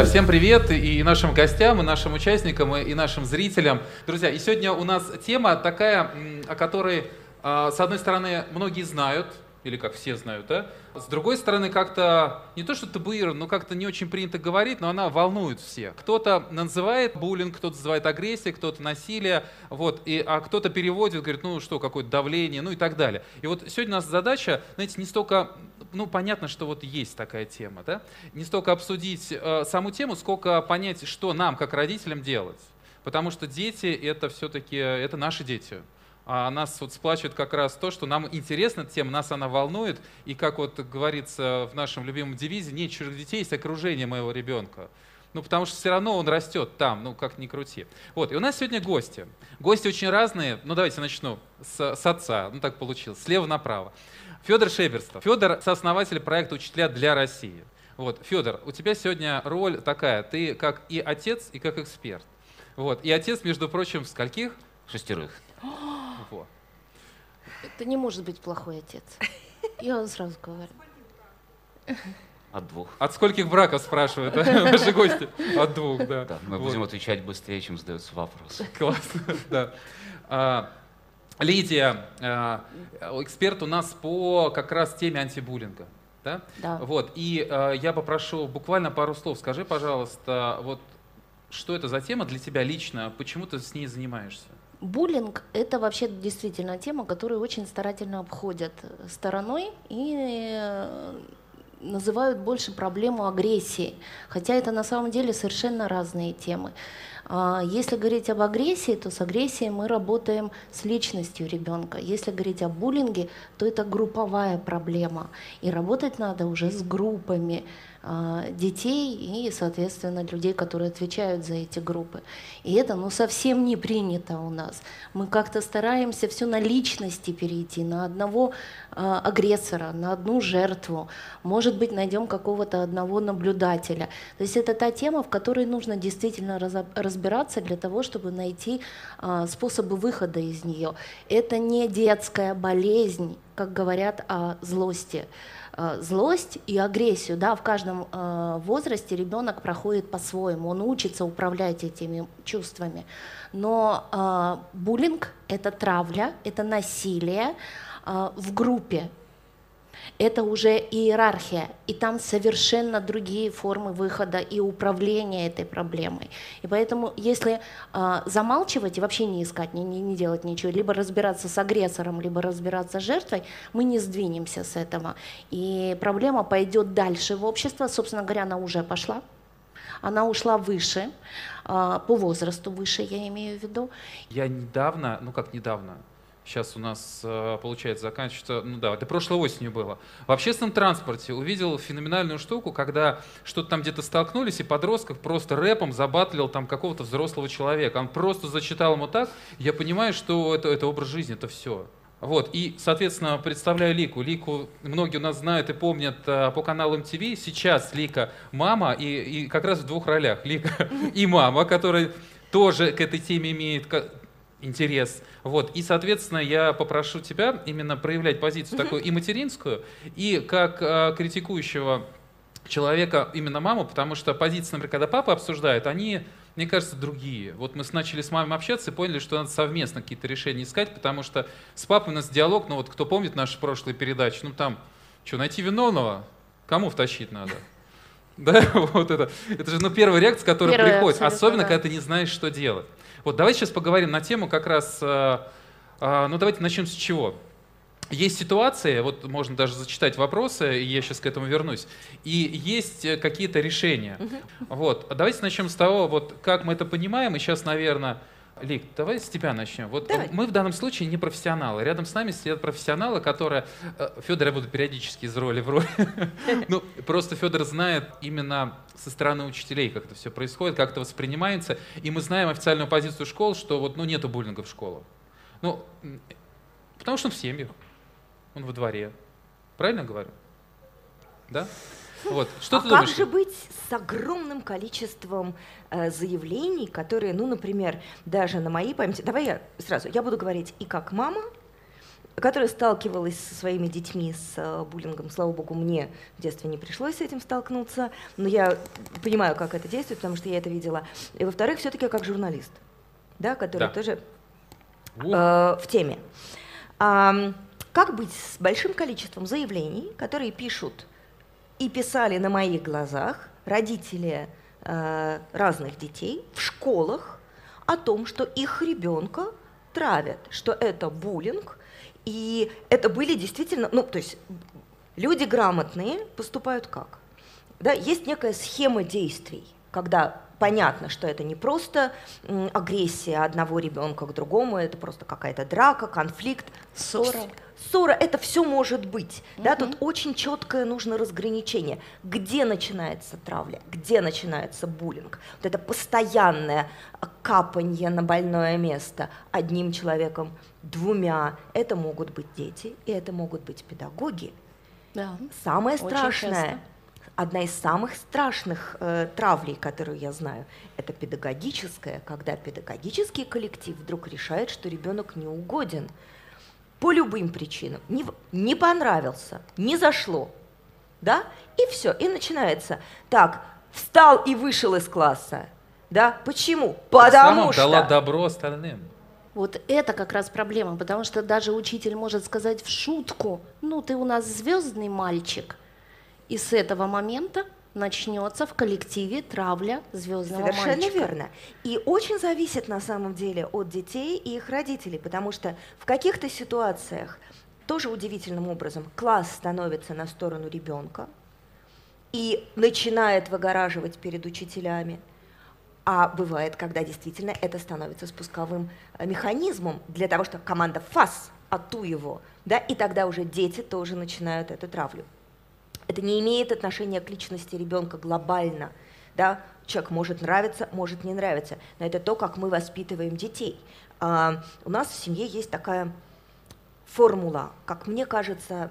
Друзья, всем привет и нашим гостям, и нашим участникам, и нашим зрителям. Друзья, и сегодня у нас тема такая, о которой, а, с одной стороны, многие знают, или как все знают, да? С другой стороны, как-то не то, что табуировано, но как-то не очень принято говорить, но она волнует всех. Кто-то называет буллинг, кто-то называет агрессией, кто-то насилие, вот, и, а кто-то переводит, говорит, ну что, какое-то давление, ну и так далее. И вот сегодня у нас задача, знаете, не столько, ну понятно, что вот есть такая тема, да? Не столько обсудить э, саму тему, сколько понять, что нам, как родителям, делать. Потому что дети это все-таки, это наши дети а нас вот сплачивает как раз то, что нам интересна тема, нас она волнует, и как вот говорится в нашем любимом девизе, нет чужих детей, есть окружение моего ребенка. Ну, потому что все равно он растет там, ну, как ни крути. Вот, и у нас сегодня гости. Гости очень разные. Ну, давайте начну с, с отца. Ну, так получилось. Слева направо. Федор Шеберстов. Федор — сооснователь проекта «Учителя для России». Вот, Федор, у тебя сегодня роль такая. Ты как и отец, и как эксперт. Вот, и отец, между прочим, скольких? Шестерых. Во. Это не может быть плохой отец. Я вам сразу говорю. От двух. От скольких браков спрашивают наши гости? От двух, да. Да, мы вот. будем отвечать быстрее, чем задается вопрос. Классно, да. Лидия, а, эксперт у нас по как раз теме антибуллинга. Да? Да. Вот, и а, я попрошу буквально пару слов. Скажи, пожалуйста, вот что это за тема для тебя лично, почему ты с ней занимаешься? Буллинг – это вообще действительно тема, которую очень старательно обходят стороной и э, называют больше проблему агрессии, хотя это на самом деле совершенно разные темы. А, если говорить об агрессии, то с агрессией мы работаем с личностью ребенка. Если говорить о буллинге, то это групповая проблема. И работать надо уже с группами. А, детей и, соответственно, людей, которые отвечают за эти группы. И это ну, совсем не принято у нас. Мы как-то стараемся все на личности перейти, на одного э, агрессора, на одну жертву. Может быть, найдем какого-то одного наблюдателя. То есть это та тема, в которой нужно действительно разбираться для того, чтобы найти э, способы выхода из нее. Это не детская болезнь, как говорят о злости. Э, злость и агрессию, да, в каждом э, возрасте ребенок проходит по-своему, он учится управлять этими чувствами. Но э, буллинг – это травля, это насилие в группе, это уже иерархия, и там совершенно другие формы выхода и управления этой проблемой. И поэтому, если э, замалчивать и вообще не искать, не, не, не делать ничего, либо разбираться с агрессором, либо разбираться с жертвой, мы не сдвинемся с этого. И проблема пойдет дальше в общество, собственно говоря, она уже пошла. Она ушла выше, по возрасту выше, я имею в виду. Я недавно, ну как недавно, сейчас у нас, э, получается, заканчивается, ну да, это прошлой осенью было, в общественном транспорте увидел феноменальную штуку, когда что-то там где-то столкнулись, и подростков просто рэпом забатлил там какого-то взрослого человека. Он просто зачитал ему так, я понимаю, что это, это образ жизни, это все. Вот, и, соответственно, представляю Лику. Лику многие у нас знают и помнят а, по каналу MTV. Сейчас Лика мама, и, и как раз в двух ролях. Лика и мама, которая тоже к этой теме имеет интерес. Вот. И, соответственно, я попрошу тебя именно проявлять позицию такую и материнскую, и как э, критикующего человека именно маму, потому что позиции, например, когда папа обсуждает, они, мне кажется, другие. Вот мы начали с мамой общаться и поняли, что надо совместно какие-то решения искать, потому что с папой у нас диалог, ну вот кто помнит наши прошлые передачи, ну там, что, найти виновного? Кому втащить надо? Да, вот это. Это же ну, первая реакция, которая приходит. Особенно, да. когда ты не знаешь, что делать. Вот давайте сейчас поговорим на тему как раз, э, э, ну давайте начнем с чего. Есть ситуации, вот можно даже зачитать вопросы, и я сейчас к этому вернусь, и есть э, какие-то решения. Вот, давайте начнем с того, вот как мы это понимаем, и сейчас, наверное, Лик, давай с тебя начнем. Вот давай. мы в данном случае не профессионалы. Рядом с нами сидят профессионалы, которые... Э, Федор, я буду периодически из роли в роль. Ну, просто Федор знает именно со стороны учителей, как это все происходит, как это воспринимается. И мы знаем официальную позицию школ, что вот, ну, нету буллинга в школах. Ну, потому что он в семьях, он во дворе. Правильно говорю? Да? Вот. Что а ты как же быть с огромным количеством э, заявлений, которые, ну, например, даже на моей памяти... Давай я сразу, я буду говорить и как мама, которая сталкивалась со своими детьми с э, буллингом. Слава богу, мне в детстве не пришлось с этим столкнуться, но я понимаю, как это действует, потому что я это видела. И во-вторых, все-таки как журналист, да, который Да. тоже э, в теме. Ам, как быть с большим количеством заявлений, которые пишут и писали на моих глазах родители э, разных детей в школах о том, что их ребенка травят, что это буллинг, и это были действительно, ну, то есть люди грамотные поступают как? Да, есть некая схема действий, когда понятно, что это не просто агрессия одного ребенка к другому, это просто какая-то драка, конфликт, Ссора. Ссора, это все может быть. Да, Мгм. тут очень четкое нужно разграничение. Где начинается травля, где начинается буллинг. Вот это постоянное капанье на больное место одним человеком, двумя. Это могут быть дети, и это могут быть педагоги. Да. Самое страшное. Одна из самых страшных э, травлей, которую я знаю, это педагогическая, когда педагогический коллектив вдруг решает, что ребенок не угоден по любым причинам, не, не понравился, не зашло, да, и все, и начинается. Так, встал и вышел из класса, да, почему? Потому Самым что... дала добро остальным. Вот это как раз проблема, потому что даже учитель может сказать в шутку, ну ты у нас звездный мальчик, и с этого момента начнется в коллективе травля звездного Совершенно мальчика. верно. И очень зависит на самом деле от детей и их родителей, потому что в каких-то ситуациях тоже удивительным образом класс становится на сторону ребенка и начинает выгораживать перед учителями. А бывает, когда действительно это становится спусковым э, механизмом для того, чтобы команда ФАС, ату его, да, и тогда уже дети тоже начинают эту травлю. Это не имеет отношения к личности ребенка глобально. Да? Человек может нравиться, может не нравиться, но это то, как мы воспитываем детей. А, у нас в семье есть такая формула, как мне кажется,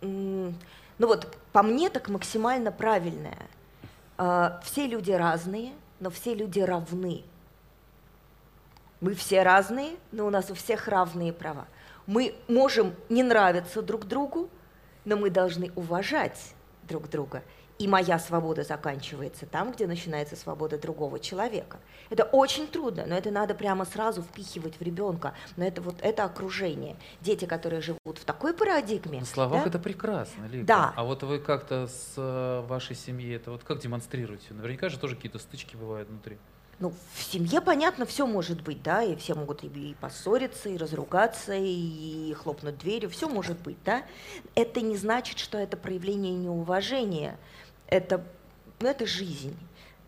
ну вот по мне так максимально правильная. А, все люди разные, но все люди равны. Мы все разные, но у нас у всех равные права. Мы можем не нравиться друг другу, но мы должны уважать друг друга. И моя свобода заканчивается там, где начинается свобода другого человека. Это очень трудно, но это надо прямо сразу впихивать в ребенка. Но это вот это окружение. Дети, которые живут в такой парадигме. На словах да, это прекрасно, Лика. Да. А вот вы как-то с э, вашей семьей это вот как демонстрируете? Наверняка же тоже какие-то стычки бывают внутри. Ну, в семье, понятно, все может быть, да, и все могут и, поссориться, и разругаться, и хлопнуть дверью, все может быть, да. Это не значит, что это проявление неуважения. Это, ну, это жизнь.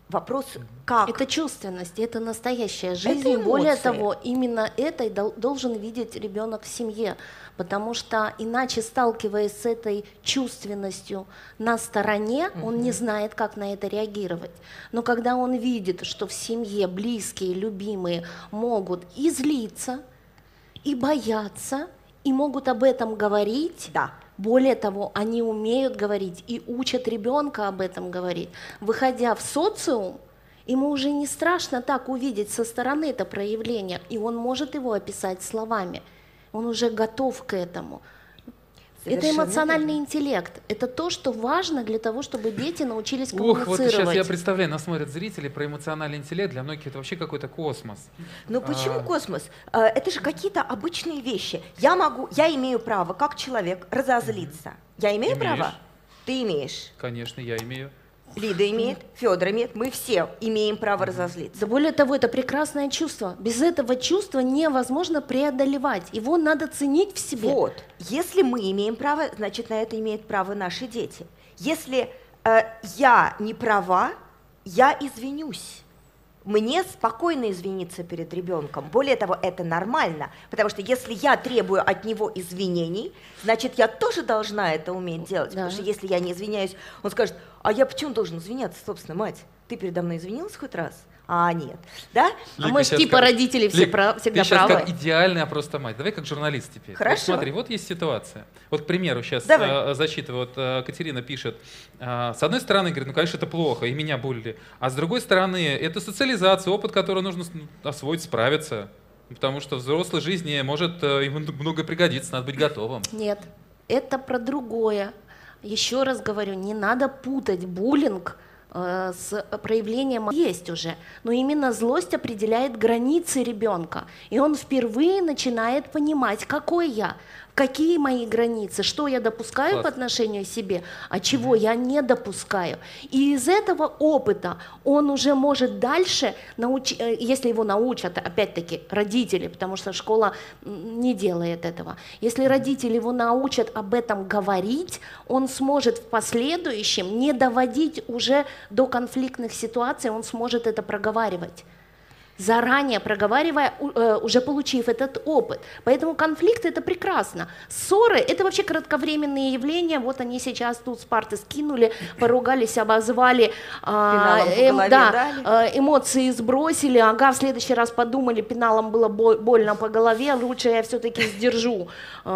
Вопрос, как. Это чувственность, это настоящая жизнь. Это Более того, именно это и дол- должен видеть ребенок в семье, потому что иначе, сталкиваясь с этой чувственностью на стороне, он не знает, как на это реагировать. Но когда он видит, что в семье близкие, любимые могут и злиться, и бояться, и могут об этом говорить, Да. Более того, они умеют говорить и учат ребенка об этом говорить. Выходя в социум, ему уже не страшно так увидеть со стороны это проявление, и он может его описать словами. Он уже готов к этому. Это Совершенно эмоциональный верно. интеллект. Это то, что важно для того, чтобы дети научились Ух, вот сейчас коммуницировать. я представляю, нас смотрят зрители про эмоциональный интеллект. Для многих это вообще какой-то космос. Ну почему А. космос? А, Это же какие-то обычные вещи. Я могу, я имею право, как человек, разозлиться. Я имею Имеешь. право? Ты имеешь. Конечно, я имею. Лида имеет, Федор имеет, мы все имеем право разозлиться. Да более того, это прекрасное чувство. Без этого чувства невозможно преодолевать. Его надо ценить в себе. Вот. Если мы имеем право, значит, на это имеют право наши дети. Если э, я не права, я извинюсь. Мне спокойно извиниться перед ребенком. Более того, это нормально, потому что если я требую от него извинений, значит, я тоже должна это уметь делать. Да. Потому что если я не извиняюсь, он скажет, а я почему должен извиняться, собственно, мать? Ты передо мной извинилась хоть раз? А, нет. Да? А Лика мы ж щас типа как- родители все Лик, прав- всегда ты сейчас правы. как идеальная просто мать. Давай как журналист теперь. Хорошо. Вот смотри, вот есть ситуация. Вот, к примеру, сейчас Давай. зачитываю. Вот э, Катерина пишет. э, с одной стороны, говорит, ну, конечно, это плохо, и меня булили. А с другой стороны, это социализация, опыт, который нужно ну, освоить, справиться. Потому что в взрослой жизни может э, ему много пригодиться, надо быть готовым. Нет, это про другое. Еще раз говорю, не надо путать буллинг э, с проявлением есть уже, но именно злость определяет границы ребенка, и он впервые начинает понимать, какой я, какие мои границы, что я допускаю Класс. по отношению к себе, а чего я не допускаю. И из этого опыта он уже может дальше, науч... э, если его научат, опять-таки, родители, потому что школа не делает этого, если родители его научат об этом говорить, он сможет в последующем не доводить уже до конфликтных ситуаций, он сможет это проговаривать заранее проговаривая, э, уже получив этот опыт. Поэтому конфликты это прекрасно. Ссоры это вообще кратковременные явления. Вот они сейчас тут с парты скинули, поругались, обозвали, а, эм, голове да, э, эмоции сбросили, ага, в следующий раз подумали, пеналом было бо- больно по голове, лучше я все-таки сдержу э,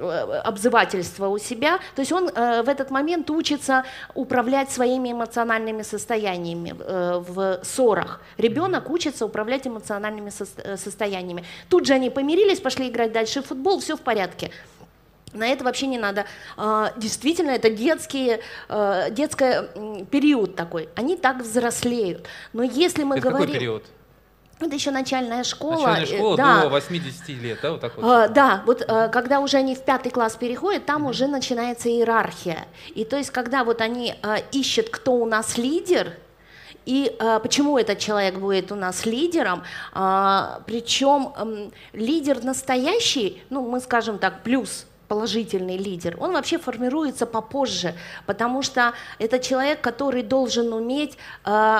э, обзывательство у себя. То есть он э, в этот момент учится управлять своими эмоциональными состояниями э, в ссорах. Ребенок учится управлять эмоциональными э, состояниями. Тут же они помирились, пошли играть дальше в футбол, все в порядке. На это вообще не надо. А, Действительно, это детский, э, детский период такой. Они так взрослеют. Но если мы Это говорим... какой период? Это еще начальная школа. Начальная э, школа да. до 80 лет, да, вот так вот? А, да, вот э, когда уже они в пятый класс переходят, там уже начинается иерархия. И то есть, когда вот они э, ищут, кто у нас лидер, и э, почему этот человек будет у нас лидером, причем эм, лидер настоящий, ну мы скажем так, плюс положительный лидер, он вообще формируется попозже, потому что это человек, который должен уметь э,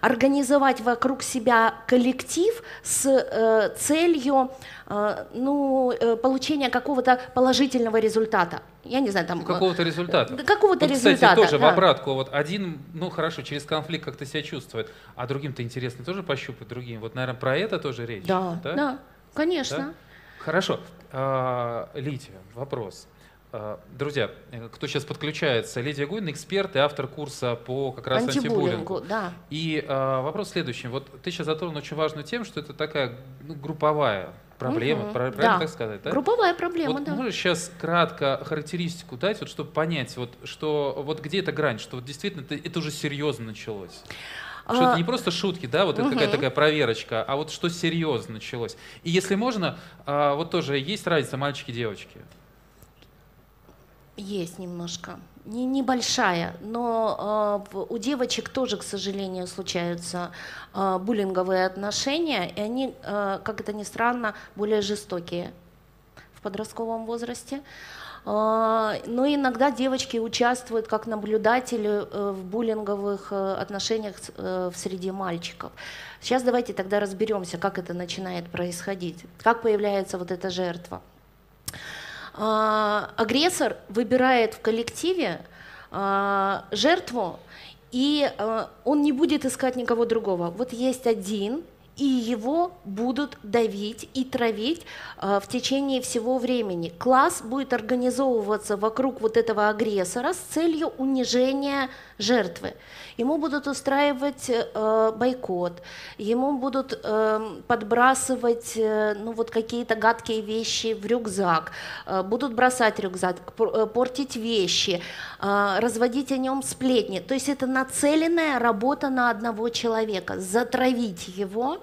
организовать вокруг себя коллектив с э, целью э, ну, э, получения какого-то положительного результата. Я не знаю, там... Э, Какого-то результата. да, какого-то Вот, результата. Кстати, тоже в да. обратку. Вот один, ну хорошо, через конфликт как-то себя чувствует, а другим-то интересно тоже пощупать другим. Вот, наверное, про это тоже речь. Да, да, конечно. Да? Хорошо. А, Лидия, вопрос. А, Друзья, э, кто сейчас подключается, Лидия Гуин, эксперт и автор курса по как раз антибуллингу. Антибуллингу, да. И а, вопрос следующий. Вот ты сейчас затронул очень важную тему, что это такая ну, групповая проблема, прав- правильно да. так сказать? Да? Групповая проблема, Вот да. можешь сейчас кратко характеристику дать, вот, чтобы понять, вот, что, вот где эта грань, что вот действительно это, это уже серьезно началось? Что А, это не просто шутки, да, вот это мгм. какая-то такая проверочка, а вот что серьезно началось. И если можно, а, вот тоже есть разница мальчики и девочки. Есть немножко. Не, небольшая, но э, у девочек тоже, к сожалению, случаются э, буллинговые отношения, и они, э, как это ни странно, более жестокие в подростковом возрасте. Но иногда девочки участвуют как наблюдатели э, в буллинговых э, отношениях э, в среде мальчиков. Сейчас давайте тогда разберемся, как это начинает происходить, как появляется вот эта жертва. А, агрессор выбирает в коллективе а, жертву, и а, он не будет искать никого другого. Вот есть один, и его будут давить и травить в течение всего времени. Класс будет организовываться вокруг вот этого агрессора с целью унижения жертвы. Ему будут устраивать э, бойкот, ему будут э, подбрасывать э, ну, вот какие-то гадкие вещи в рюкзак, э, будут бросать рюкзак, э, портить вещи, э, разводить о нем сплетни. То есть это нацеленная работа на одного человека, затравить его,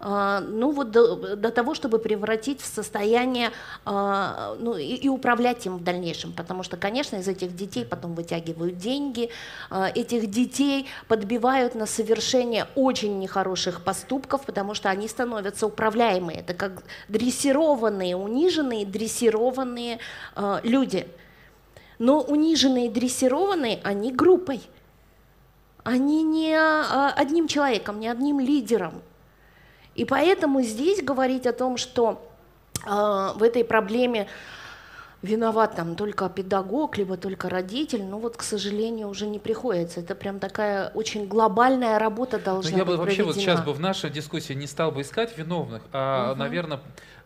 ну вот до, до того, чтобы превратить в состояние, а, ну и, и управлять им в дальнейшем, потому что, конечно, из этих детей потом вытягивают деньги, а, этих детей подбивают на совершение очень нехороших поступков, потому что они становятся управляемые, это как дрессированные, униженные, дрессированные а, люди. Но униженные, дрессированные, они группой. Они не а, одним человеком, не одним лидером. И поэтому здесь говорить о том, что э, в этой проблеме виноват там только педагог, либо только родитель, ну вот, к сожалению, уже не приходится. Это прям такая очень глобальная работа Ну, должна я бы быть вообще вот проведена. сейчас бы в нашей дискуссии не стал бы искать виновных, а, Мгм. наверное,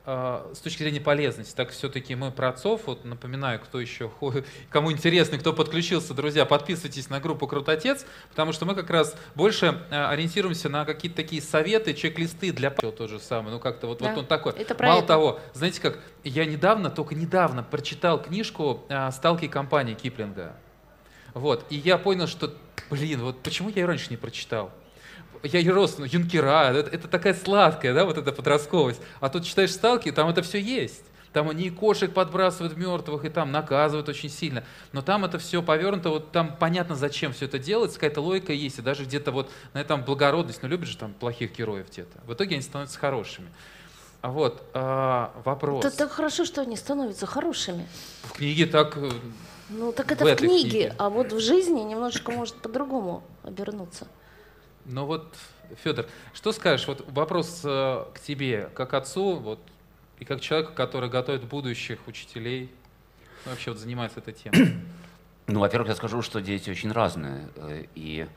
с точки зрения полезности, так все-таки мы про отцов, вот напоминаю, кто еще, кому интересно, кто подключился, друзья, подписывайтесь на группу Крутотец, потому что мы как раз больше э, ориентируемся на какие-то такие советы, чек-листы для то же самое, ну как-то вот, Да, вот он такой. это Мало это. того, знаете как, я недавно, только недавно прочитал книжку э, «Сталки компании» Киплинга. Вот, и я понял, что, блин, вот почему я ее раньше не прочитал? Я и рос, ну, юнкера, это, это такая сладкая, да, вот эта подростковость. А тут читаешь сталки, там это все есть. Там они и кошек подбрасывают мертвых, и там наказывают очень сильно. Но там это все повернуто, вот там понятно, зачем все это делается, какая-то логика есть, и даже где-то вот на этом благородность, ну любишь же там плохих героев где-то. В итоге они становятся хорошими. А вот а, вопрос. Это так хорошо, что они становятся хорошими. В книге так э, Ну так это В в, книге, книге. а вот в жизни немножечко может по-другому обернуться. Ну вот, Федор, что скажешь? Вот вопрос э, к тебе, как отцу, вот, и как человеку, который готовит будущих учителей, ну, вообще вот занимается этой темой. Ну, во-первых, я скажу, что дети очень разные, э, и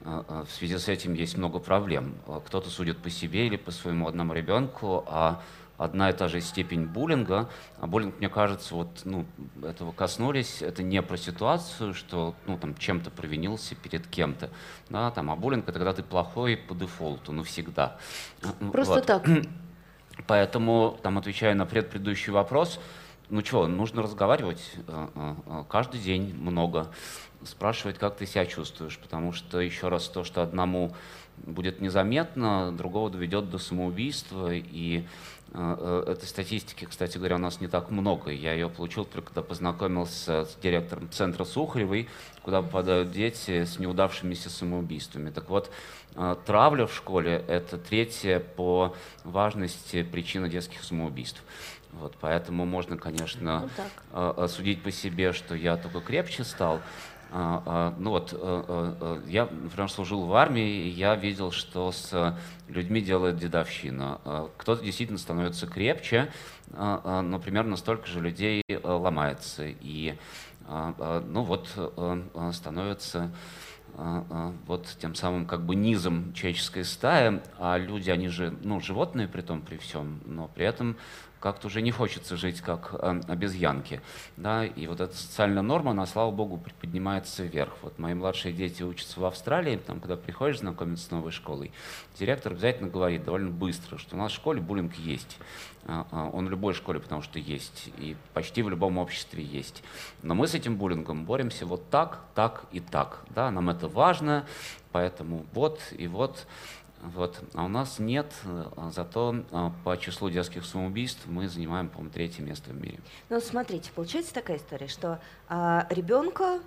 э, в связи с этим есть много проблем. Кто-то судит по себе или по своему одному ребенку, а одна и та же степень буллинга, а буллинг, мне кажется, вот, ну, этого коснулись, это не про ситуацию, что, ну, там, чем-то провинился перед кем-то, да, там, а буллинг — это когда ты плохой по дефолту, ну, всегда. Просто Вот. так. Поэтому, там, отвечая на предыдущий вопрос, ну что, нужно разговаривать э, э, э, каждый день много, спрашивать, как ты себя чувствуешь, потому что, еще раз, то, что одному будет незаметно, другого доведет до самоубийства, и этой статистики, кстати говоря, у нас не так много. Я ее получил только когда познакомился с директором центра Сухаревой, куда попадают дети с неудавшимися самоубийствами. Так вот, э, травля в школе – это третья по важности причина детских самоубийств. Вот, поэтому можно, конечно, Вот так. э, э, судить по себе, что я только крепче стал. А, а, Ну вот, э, э, э, я, например, служил в армии, и я видел, что с людьми делает дедовщина. Кто-то действительно становится крепче, но примерно столько же людей ломается. И, ну вот, становится вот тем самым как бы низом человеческой стаи, а люди, они же, ну, животные при том, при всем, но при этом как-то уже не хочется жить как э, обезьянки, да, и вот эта социальная норма, она, слава богу, поднимается вверх. Вот мои младшие дети учатся в Австралии, там, когда приходишь знакомиться с новой школой, директор обязательно говорит довольно быстро, что у нас в школе буллинг есть. А, а, Он в любой школе, потому что есть, и почти в любом обществе есть. Но мы с этим буллингом боремся вот так, так и так. Да, нам это важно, поэтому вот и вот. Вот. А у нас нет, а, зато а, по числу детских самоубийств мы занимаем, по-моему, третье место в мире. Ну, смотрите, получается такая история, что а, ребенка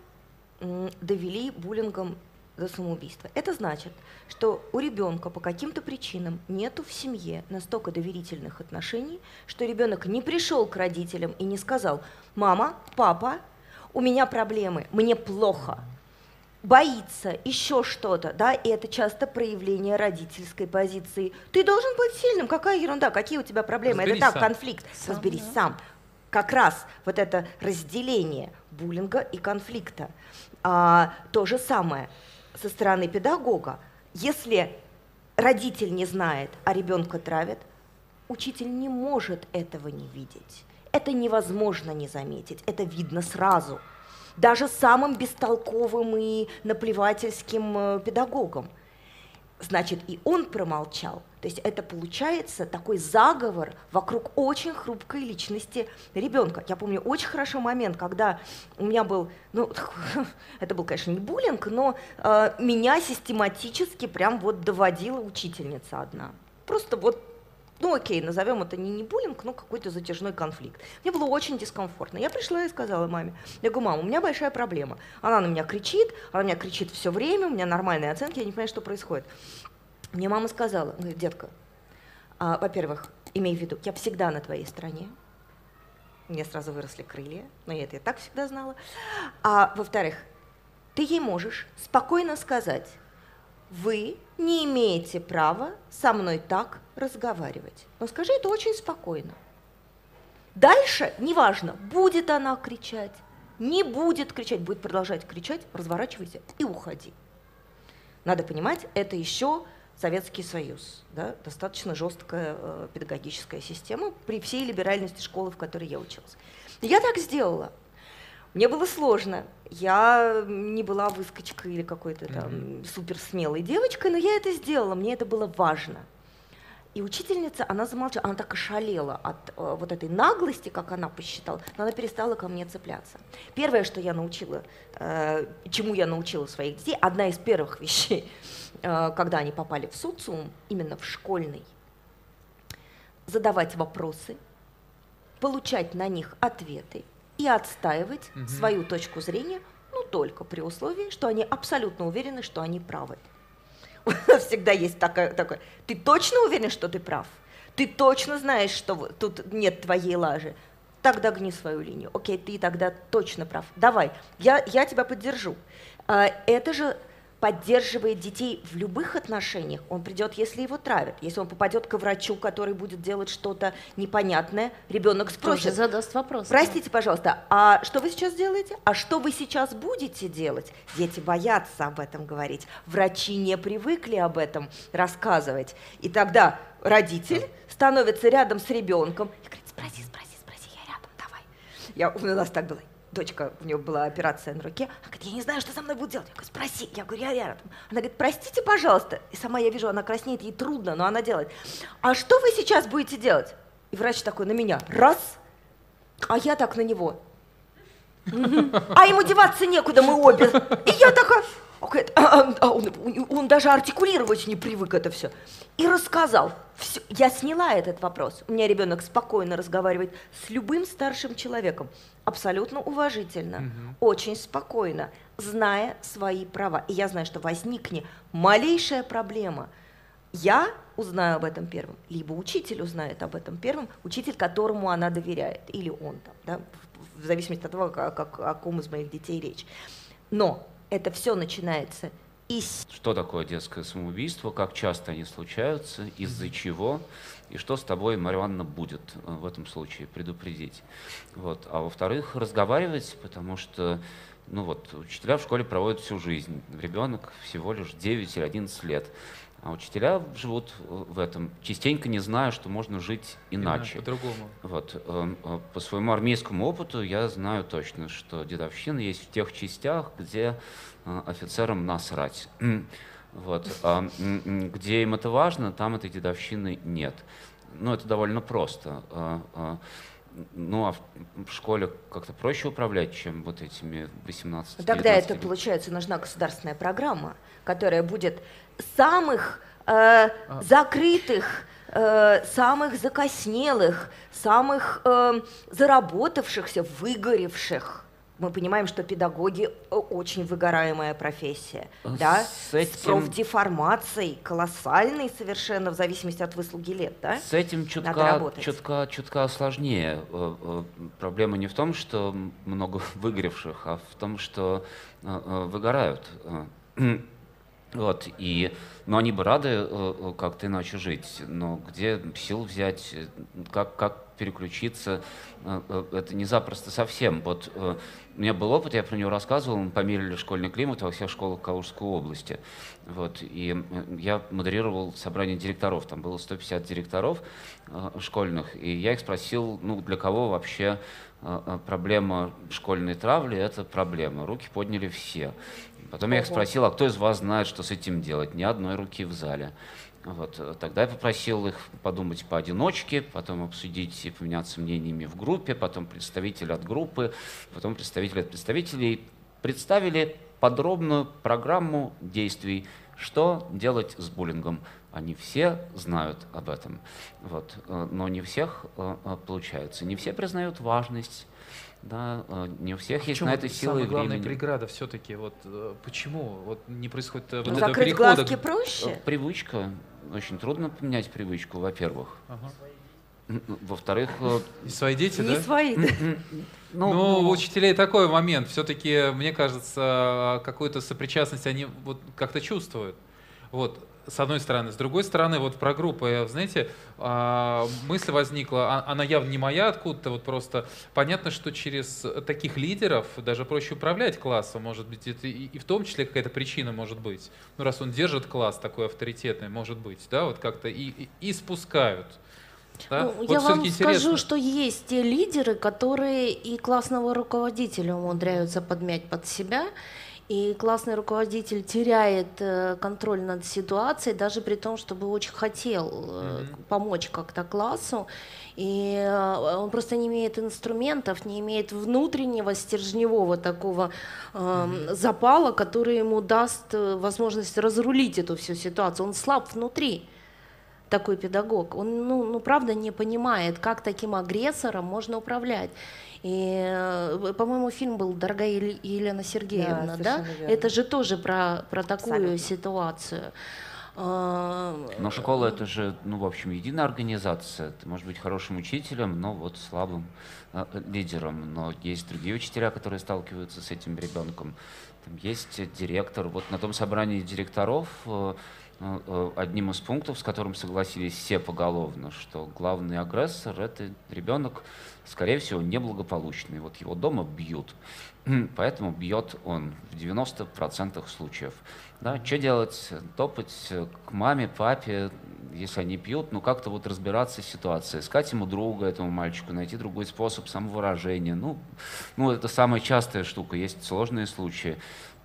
м, довели буллингом до самоубийства. Это значит, что у ребенка по каким-то причинам нету в семье настолько доверительных отношений, что ребенок не пришел к родителям и не сказал, мама, папа, у меня проблемы, мне плохо, боится, еще что-то, да, и это часто проявление родительской позиции. Ты должен быть сильным, какая ерунда, какие у тебя проблемы, Разберись это так, сам. конфликт, Сам, разберись да. сам. Как раз вот это разделение буллинга и конфликта. А, то же самое со стороны педагога. Если родитель не знает, а ребенка травят, учитель не может этого не видеть. Это невозможно не заметить, это видно сразу. Даже самым бестолковым и наплевательским э, педагогом. Значит, и он промолчал. То есть это получается такой заговор вокруг очень хрупкой личности ребенка. Я помню очень хорошо момент, когда у меня был, ну, это был, конечно, не буллинг, но э, меня систематически прям вот доводила учительница одна. Просто вот ну окей, назовем это не, не буллинг, но какой-то затяжной конфликт. Мне было очень дискомфортно. Я пришла и сказала маме, я говорю, мама, у меня большая проблема. Она на меня кричит, она на меня кричит все время, у меня нормальные оценки, я не понимаю, что происходит. Мне мама сказала, говорит, детка, а, во-первых, имей в виду, я всегда на твоей стороне. Меня сразу выросли крылья, но я это и так всегда знала. А во-вторых, ты ей можешь спокойно сказать, вы не имеете права со мной так разговаривать. Но скажи это очень спокойно. Дальше, неважно, будет она кричать, не будет кричать, будет продолжать кричать, разворачивайся и уходи. Надо понимать, это еще Советский Союз, да, достаточно жесткая э, педагогическая система при всей либеральности школы, в которой я училась. Я так сделала. Мне было сложно. Я не была выскочкой или какой-то там mm-hmm. суперсмелой девочкой, но я это сделала, мне это было важно. И учительница, она замолчала, она так ошалела от э, вот этой наглости, как она посчитала, но она перестала ко мне цепляться. Первое, что я научила, э, чему я научила своих детей, одна из первых вещей, э, когда они попали в социум, именно в школьный, задавать вопросы, получать на них ответы и отстаивать угу. свою точку зрения, ну только при условии, что они абсолютно уверены, что они правы. У нас всегда есть такое, такое, ты точно уверен, что ты прав? Ты точно знаешь, что тут нет твоей лажи? Тогда гни свою линию. Окей, ты тогда точно прав. Давай, я, я тебя поддержу. А, это же поддерживает детей в любых отношениях. Он придет, если его травят. Если он попадет к врачу, который будет делать что-то непонятное, ребенок спросит. Тоже задаст вопрос. Простите, пожалуйста, а что вы сейчас делаете? А что вы сейчас будете делать? Дети боятся об этом говорить. Врачи не привыкли об этом рассказывать. И тогда родитель становится рядом с ребенком и говорит, спроси, спроси, спроси, я рядом, давай. Я, у нас так было дочка, у нее была операция на руке, она говорит, я не знаю, что со мной будет делать. Я говорю, спроси. Я говорю, я рядом. Она говорит, простите, пожалуйста. И сама я вижу, она краснеет, ей трудно, но она делает. А что вы сейчас будете делать? И врач такой на меня, раз, а я так на него. А ему деваться некуда, мы обе. И я такая, а, а, а он, даже артикулировать не привык это все. И рассказал. Все. Я сняла этот вопрос. У меня ребенок спокойно разговаривает с любым старшим человеком. Абсолютно уважительно, угу. очень спокойно, зная свои права. И я знаю, что возникнет малейшая проблема. Я узнаю об этом первым, либо учитель узнает об этом первым, учитель, которому она доверяет, или он там, да, в зависимости от того, как, как, о ком из моих детей речь. Но это все начинается из... Что такое детское самоубийство, как часто они случаются, из-за чего, и что с тобой, Марья Ивановна, будет э, в этом случае, предупредить. Вот. А во-вторых, разговаривать, потому что ну вот, учителя в школе проводят всю жизнь. Ребенок всего лишь 9 или 11 лет. А учителя живут э, в этом, частенько не зная, что можно жить иначе. По-другому. Вот. Э, э, по своему армейскому опыту я знаю точно, что дедовщина есть в тех частях, где офицерам насрать. Вот. А где им это важно, там этой дедовщины нет. Ну, это довольно просто. А, а, ну, а в школе как-то проще управлять, чем вот этими 18 Тогда это, получается, нужна государственная программа, которая будет самых э, а. закрытых, э, самых закоснелых, самых э, заработавшихся, выгоревших. Мы понимаем, что педагоги э, очень выгораемая профессия, с да, этим... с профдеформацией колоссальной совершенно в зависимости от выслуги лет, да. С этим чутка, чутка, чутка сложнее. Э, э, проблема не в том, что много выгоревших, а в том, что выгорают. Вот, и, ну, они бы рады э, э, как-то иначе жить, но где сил взять, как, как переключиться, э, э, это не запросто совсем. Вот э, у меня был опыт, я про него рассказывал, мы померили школьный климат во всех школах Калужской области. Вот, и я модерировал собрание директоров, там было 150 директоров школьных, и я их спросил, ну, для кого вообще проблема школьной травли – это проблема. Руки подняли все. Потом я их спросил, а кто из вас знает, что с этим делать? Ни одной руки в зале. Вот. Тогда я попросил их подумать поодиночке, потом обсудить и поменяться мнениями в группе, потом представители от группы, потом представители от представителей. Представили подробную программу действий, что делать с буллингом. Они все знают об этом, вот. но не всех э, э, получается. Не все признают важность да, э, не у всех есть на это силы и главная времени. преграда все-таки, вот э, почему вот не происходит ну, вот этого перехода? глазки проще? Э, привычка. Очень трудно поменять привычку, во-первых. Ага. Во-вторых... И свои дети, не да? свои, да. Ну, ну, у учителей такой момент. Все-таки, мне кажется, какую-то сопричастность они вот как-то чувствуют. Вот. С одной стороны. С другой стороны, вот про группы, знаете, а, мысль возникла, а, она явно не моя откуда-то, вот просто понятно, что через таких лидеров даже проще управлять классом, может быть, это и в том числе какая-то причина может быть. Ну, раз он держит класс такой авторитетный, может быть, да, вот как-то и, и, спускают. Да? Ну, вот я вам скажу, что есть те лидеры, которые и классного руководителя умудряются подмять под себя, и классный руководитель теряет э, контроль над ситуацией, даже при том, чтобы очень хотел mm-hmm. помочь как-то классу. И э, он просто не имеет инструментов, не имеет внутреннего стержневого такого э, mm-hmm. запала, который ему даст возможность разрулить эту всю ситуацию. Он слаб внутри такой педагог. Он, ну, ну, правда, не понимает, как таким агрессором можно управлять. И, э, по-моему, фильм был «Дорогая Елена Сергеевна», да? да? Это же тоже про, про такую Абсолютно. ситуацию. А, но школа это же, ну, в общем, единая организация. Ты можешь быть хорошим учителем, но вот слабым э, лидером. Но есть другие учителя, которые сталкиваются с этим ребенком. Там есть директор. Вот на том собрании директоров э, э, одним из пунктов, с которым согласились все поголовно, что главный агрессор — это ребенок скорее всего, неблагополучный. Вот его дома бьют, поэтому бьет он в 90% случаев. Да, что делать? Топать к маме, папе, если они пьют, ну как-то вот разбираться с ситуацией, искать ему друга, этому мальчику, найти другой способ самовыражения. Ну, ну это самая частая штука, есть сложные случаи.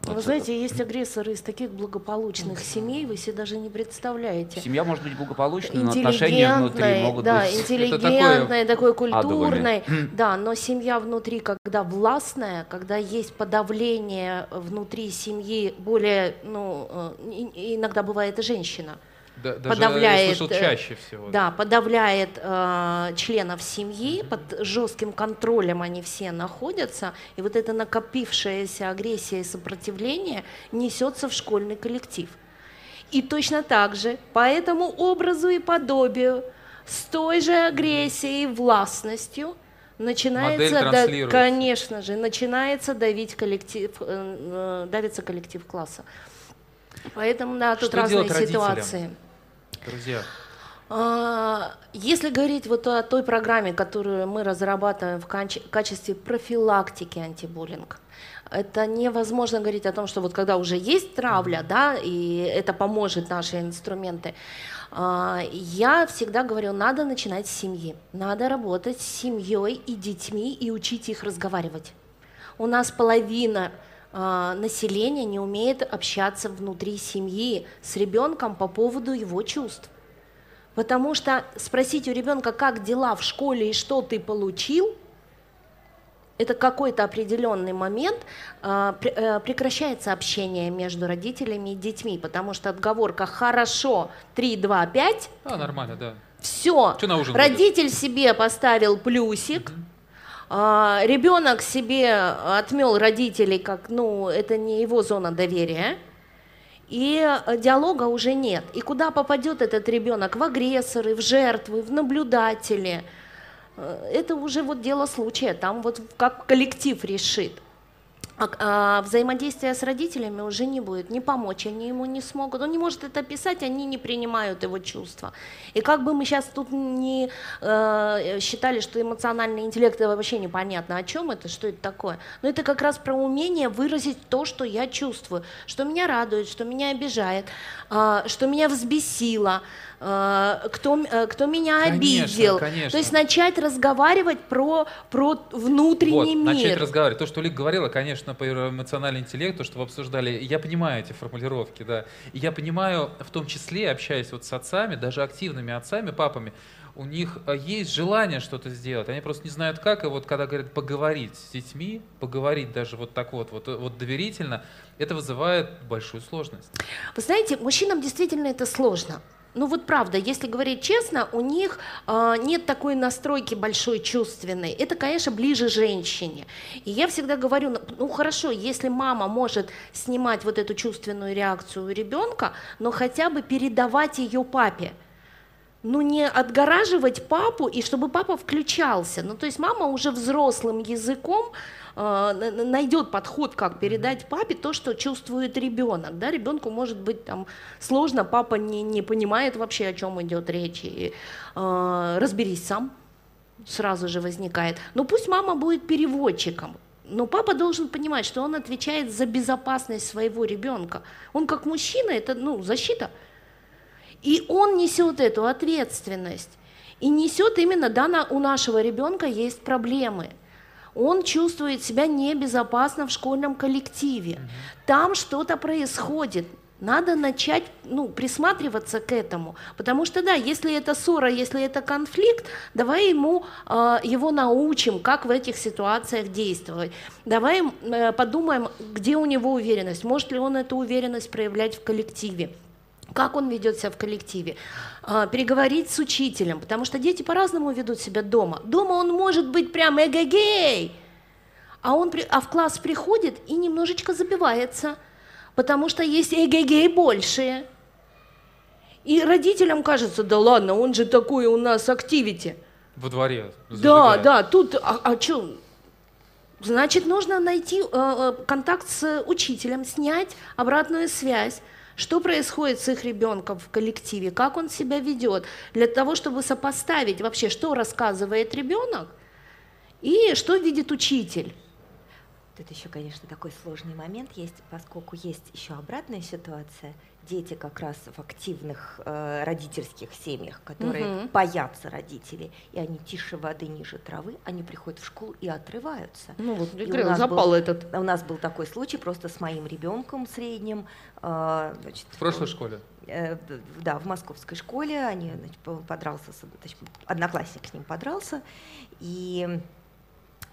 Вы знаете, есть агрессоры из таких благополучных семей, вы себе даже не представляете. Семья может быть благополучной, но отношения внутри могут да, быть... интеллигентной, такой культурной. Да, но семья внутри, когда властная, когда есть подавление внутри семьи, более, ну, э, иногда бывает и женщина – да, подавляет, слышал э, чаще всего. Да, подавляет э, членов семьи, mm-hmm. под жестким контролем они все находятся, и вот эта накопившаяся агрессия и сопротивление несется в школьный коллектив. И точно так же, по этому образу и подобию, с той же агрессией и властностью начинается, да, конечно же, начинается давить коллектив, э, э, давится коллектив класса. Поэтому, да, тут Что разные ситуации. Друзья. А, если говорить вот о той программе, которую мы разрабатываем в качестве профилактики антибуллинг, это невозможно говорить о том, что вот когда уже есть травля, да, и это поможет наши инструменты. А, я всегда говорю, надо начинать с семьи, надо работать с семьей и детьми и учить их разговаривать. У нас половина население не умеет общаться внутри семьи с ребенком по поводу его чувств. Потому что спросить у ребенка, как дела в школе и что ты получил, это какой-то определенный момент э, прекращается общение между родителями и детьми, потому что отговорка хорошо 3, 2, 5. А, нормально, да. Все. Родитель будет? себе поставил плюсик. Угу а, ребенок себе отмел родителей, как, ну, это не его зона доверия, и диалога уже нет. И куда попадет этот ребенок? В агрессоры, в жертвы, в наблюдатели. Э, это уже вот дело случая, там вот как коллектив решит а, а взаимодействия с родителями уже не будет, не помочь, они ему не смогут, он не может это писать, они не принимают его чувства. И как бы мы сейчас тут не э, считали, что эмоциональный интеллект это вообще непонятно, о чем это, что это такое, но это как раз про умение выразить то, что я чувствую, что меня радует, что меня обижает, э, что меня взбесило, кто, э, кто меня конечно, обидел. Конечно. То есть начать разговаривать про, про внутренний вот, мир. Начать разговаривать. То, что Лик говорила, конечно, по эмоциональному интеллекту, что вы обсуждали, я понимаю эти формулировки, да. И я понимаю, в том числе, общаясь вот с отцами, даже активными отцами, папами, у них э, есть желание что-то сделать, они просто не знают как, и вот когда говорят поговорить с детьми, поговорить даже вот так вот, вот, вот доверительно, это вызывает большую сложность. Вы знаете, мужчинам действительно это сложно. Ну вот правда, если говорить честно, у них э, нет такой настройки большой чувственной. Это, конечно, ближе женщине. И я всегда говорю, ну, ну хорошо, если мама может снимать вот эту чувственную реакцию у ребенка, но хотя бы передавать ее папе. Ну, не отгораживать папу, и чтобы папа включался. Ну, то есть мама уже взрослым языком э, найдет подход, как передать папе то, что чувствует ребенок. Да? Ребенку может быть там сложно, папа не, не понимает вообще, о чем идет речь. И, э, разберись сам, сразу же возникает. Но пусть мама будет переводчиком. Но папа должен понимать, что он отвечает за безопасность своего ребенка. Он как мужчина, это ну, защита. И он несет эту ответственность. И несет именно, да, на, у нашего ребенка есть проблемы. Он чувствует себя небезопасно в школьном коллективе. Там что-то происходит. Надо начать ну, присматриваться к этому. Потому что, да, если это ссора, если это конфликт, давай ему, э, его научим, как в этих ситуациях действовать. Давай э, подумаем, где у него уверенность, может ли он эту уверенность проявлять в коллективе как он ведет себя в коллективе, а, переговорить с учителем, потому что дети по-разному ведут себя дома. Дома он может быть прям эгегей, а, он, а в класс приходит и немножечко забивается, потому что есть эгегей большие. И родителям кажется, да ладно, он же такой у нас активити. Во дворе. Зажигает. Да, да, тут, а, а что, Значит, нужно найти э, э, контакт с учителем, снять обратную связь, что происходит с их ребенком в коллективе, как он себя ведет, для того, чтобы сопоставить вообще, что рассказывает ребенок и что видит учитель. Тут еще, конечно, такой сложный момент есть, поскольку есть еще обратная ситуация. Дети как раз в активных э, родительских семьях, которые угу. боятся родителей, и они тише воды, ниже травы, они приходят в школу и отрываются. Ну вот, и у нас запал был, этот. У нас был такой случай просто с моим ребенком средним. Э, значит, в прошлой школе? Э, да, в московской школе. Они значит, подрался, значит, одноклассник с ним подрался, и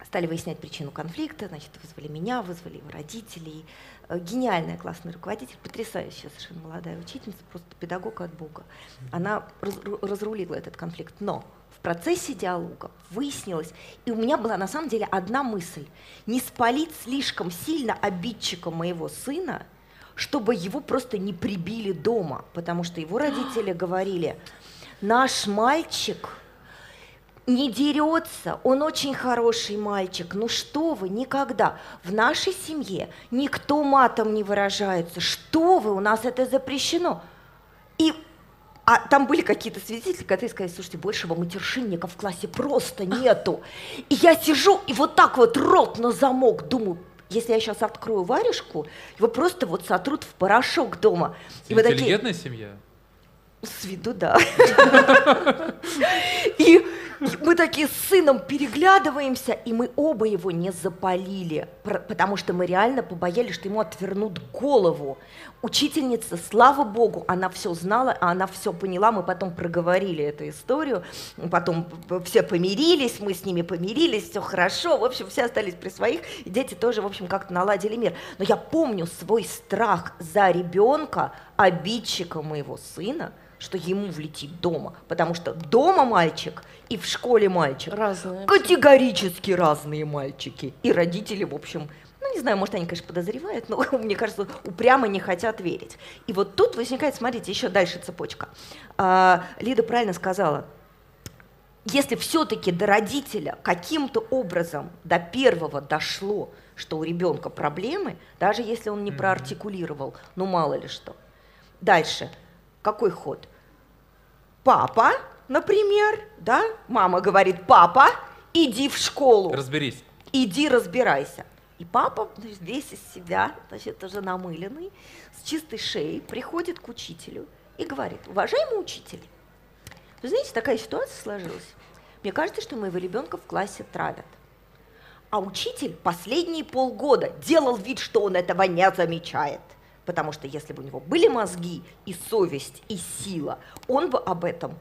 стали выяснять причину конфликта, значит, вызвали меня, вызвали его родителей. Э, гениальная классный руководитель, потрясающая совершенно молодая учительница, просто педагог от Бога. Она разрулила этот конфликт, но в процессе диалога выяснилось, и у меня была на самом деле одна мысль, не спалить слишком сильно обидчика моего сына, чтобы его просто не прибили дома, потому что его родители говорили, наш мальчик – не дерется, он очень хороший мальчик. Ну что вы, никогда. В нашей семье никто матом не выражается. Что вы, у нас это запрещено. И а там были какие-то свидетели, которые сказали, слушайте, большего матершинника в классе просто нету. И я сижу и вот так вот рот на замок, думаю, если я сейчас открою варежку, его просто вот сотрут в порошок дома. И Интеллигентная такие... семья? С виду, да. И мы такие с сыном переглядываемся, и мы оба его не запалили, потому что мы реально побоялись, что ему отвернут голову. Учительница, слава богу, она все знала, она все поняла, мы потом проговорили эту историю, потом все помирились, мы с ними помирились, все хорошо, в общем, все остались при своих, и дети тоже, в общем, как-то наладили мир. Но я помню свой страх за ребенка, обидчика моего сына, что ему влетит дома, потому что дома мальчик и в школе мальчик. Разные. Категорически разные мальчики. И родители, в общем, ну, не знаю, может, они, конечно, подозревают, но, мне кажется, упрямо не хотят верить. И вот тут возникает, смотрите, еще дальше цепочка. А, Лида правильно сказала, если все-таки до родителя каким-то образом до первого дошло, что у ребенка проблемы, даже если он не проартикулировал, ну мало ли что. Дальше, какой ход? Папа, например, да, мама говорит, папа, иди в школу. Разберись. Иди разбирайся. И папа значит, весь из себя, значит, уже намыленный, с чистой шеей, приходит к учителю и говорит, уважаемый учитель, вы знаете, такая ситуация сложилась. Мне кажется, что моего ребенка в классе травят. А учитель последние полгода делал вид, что он этого не замечает – Потому что если бы у него были мозги и совесть, и сила, он бы об этом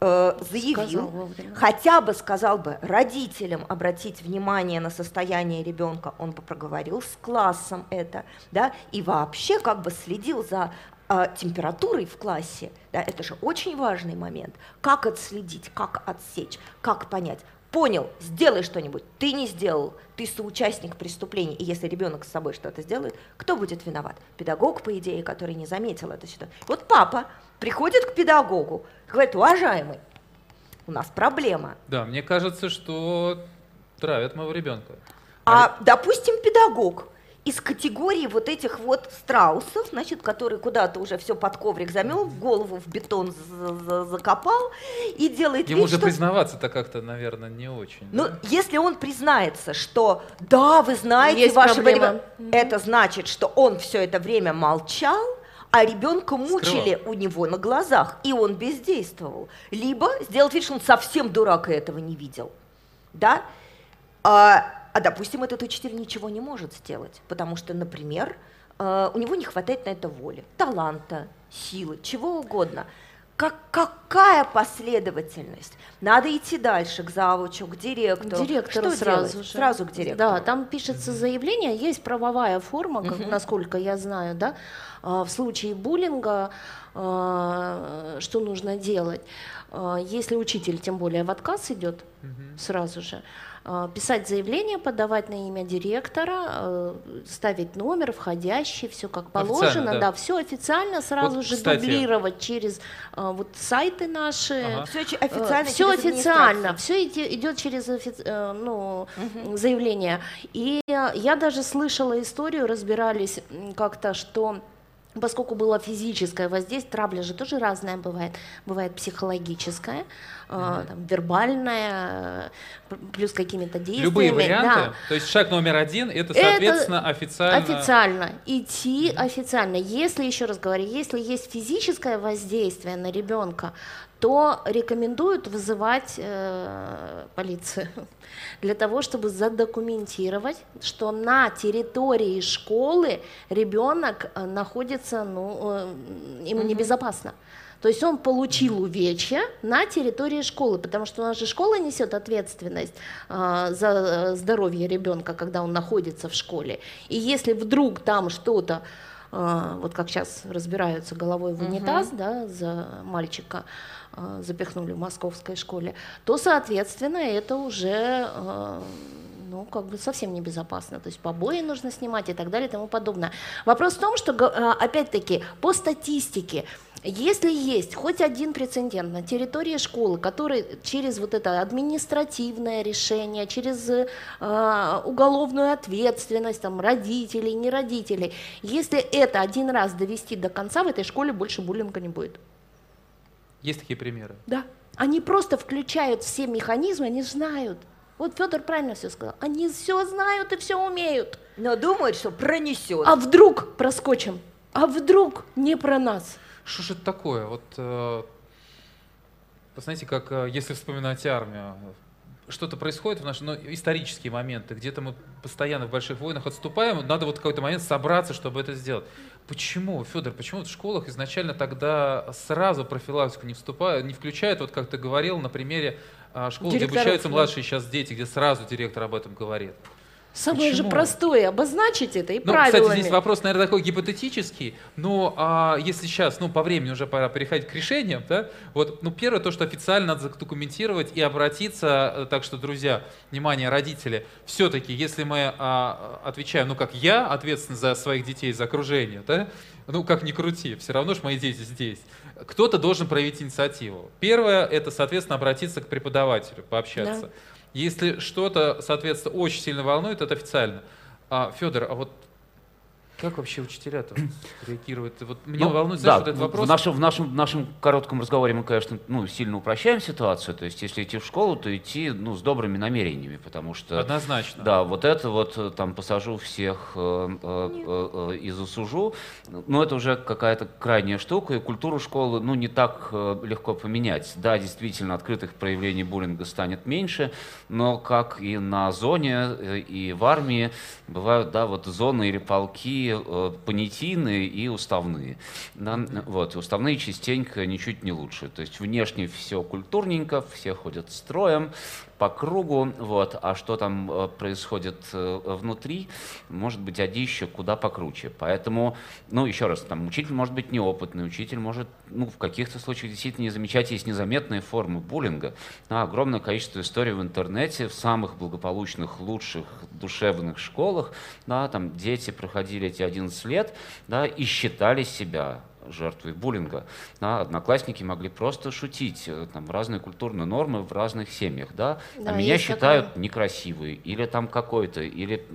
э, заявил, хотя бы сказал бы родителям обратить внимание на состояние ребенка, он бы проговорил с классом это, да, и вообще как бы следил за э, температурой в классе, да, это же очень важный момент, как отследить, как отсечь, как понять, понял, сделай что-нибудь, ты не сделал, ты соучастник преступления, и если ребенок с собой что-то сделает, кто будет виноват? Педагог, по идее, который не заметил это сюда. Вот папа приходит к педагогу, говорит, уважаемый, у нас проблема. Да, мне кажется, что травят моего ребенка. А, допустим, педагог из категории вот этих вот страусов, значит, который куда-то уже все под коврик замел, голову в бетон закопал и делает Ему вид, же что... признаваться-то как-то, наверное, не очень. Ну, да? если он признается, что да, вы знаете, Есть ваше проблема. время, это значит, что он все это время молчал, а ребенка мучили Скрывал. у него на глазах, и он бездействовал. Либо сделать вид, что он совсем дурак и этого не видел. Да? А, а, допустим, этот учитель ничего не может сделать, потому что, например, э, у него не хватает на это воли, таланта, силы, чего угодно. Как, какая последовательность? Надо идти дальше, к завучу, к К директору. директору Что сразу делать? же. Сразу к директору. Да, там пишется заявление, есть правовая форма, как- Мгм. насколько я знаю, да. А, В случае буллинга а, что нужно делать? А, Если учитель, тем более, в отказ идет Мгм. сразу же, писать заявление, подавать на имя директора, э, ставить номер, входящий, все как Официально, положено, да. да, все официально, сразу Вот, же кстати. дублировать через а, вот сайты наши. Ага. Все официально. все официально, все идет через офи- э, ну, заявление. И э, я даже слышала историю, разбирались как-то, что поскольку было физическое воздействие, травля же тоже разная бывает. Бывает психологическая, э, там, вербальная, плюс какими-то действиями. Любые да. варианты. То есть шаг номер один это, Это соответственно, официально. Официально. Идти официально. Если, еще раз говорю, если есть физическое воздействие на ребенка, то рекомендуют вызывать э, полицию для того, чтобы задокументировать, что на территории школы ребенок э, находится, ну, э, ему небезопасно. То есть он получил увечья на территории школы, потому что у нас же школа несет ответственность а, за э, здоровье ребенка, когда он находится в школе. И если вдруг там что-то, а, вот как сейчас разбираются головой в унитаз, да, за мальчика а, запихнули в московской школе, то, соответственно, это уже а, ну, как бы совсем небезопасно. То есть побои нужно снимать и так далее и тому подобное. Вопрос в том, что, а, опять-таки, по статистике, если есть хоть один прецедент на территории школы, который через вот это административное решение, через э, уголовную ответственность там, родителей, не родителей, если это один раз довести до конца, в этой школе больше буллинга не будет. Есть такие примеры. Да. Они просто включают все механизмы, они знают. Вот Федор правильно все сказал. Они все знают и все умеют. Но думают, что пронесет. А вдруг проскочим? А вдруг не про нас? Что же это такое? Вот, э, вы знаете, как э, если вспоминать армию, что-то происходит в наши ну, исторические моменты, где-то мы постоянно в больших войнах отступаем, надо вот в какой-то момент собраться, чтобы это сделать. Почему, Федор, почему в школах изначально тогда сразу профилактику не вступают, не включают, вот как ты говорил, на примере а, школ, где обучаются младшие сейчас дети, где сразу директор об этом говорит? Самое же Почему? простое обозначить это и Ну, правилами. кстати, здесь вопрос, наверное, такой гипотетический, но а, если сейчас, ну, по времени уже пора переходить к решениям, да, вот, ну, первое, то, что официально надо задокументировать и обратиться, э, так что, друзья, внимание, родители, все-таки, если мы а, отвечаем, ну, как я ответственен за своих детей, за окружение, да, ну, как ни крути, все равно же мои дети здесь. Кто-то должен проявить инициативу. Первое, это, соответственно, обратиться к преподавателю, пообщаться. Да. Если что-то, соответственно, очень сильно волнует, это официально. А, Федор, а вот как вообще учителя-то реагируют? Вот меня Ну, волнует, да, знаешь, вот этот в- вопрос. В нашем, в, нашем, в нашем коротком разговоре мы, конечно, ну, сильно упрощаем ситуацию. То есть, если идти в школу, то идти ну, с добрыми намерениями, потому что... Однозначно. Да, вот это вот э, там посажу всех э, э, э, э, и засужу, но это уже какая-то крайняя штука, и культуру школы ну, не так э, легко поменять. Да, действительно, открытых проявлений буллинга станет меньше, но как и на зоне, э, и в армии бывают, да, вот зоны или полки э, понятийные и уставные. Да, вот, и уставные частенько ничуть не лучше. То есть внешне все культурненько, все ходят строем, по кругу, вот, а что там э, происходит э, внутри, может быть, одище куда покруче. Поэтому, ну, еще раз, там, учитель может быть неопытный, учитель может, ну, в каких-то случаях действительно не замечать, есть незаметные формы буллинга. Да, огромное количество историй в интернете, в самых благополучных, лучших, душевных школах, да, там дети проходили эти 11 лет, да, и считали себя жертвой буллинга. Да, одноклассники могли просто шутить, э, там разные культурные нормы в разных семьях, да, Да, а меня считают такое. некрасивой, или там какой-то, или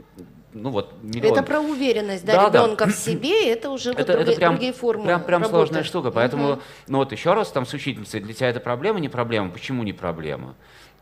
ну вот миллион. Это про уверенность, да, Да, да. ребенка в себе, это уже вот это, другие, это прям, другие формы. прям, прям работы. сложная штука. Поэтому, Мгм. ну вот еще раз там с учительницей, для тебя это проблема, не проблема? Почему не проблема?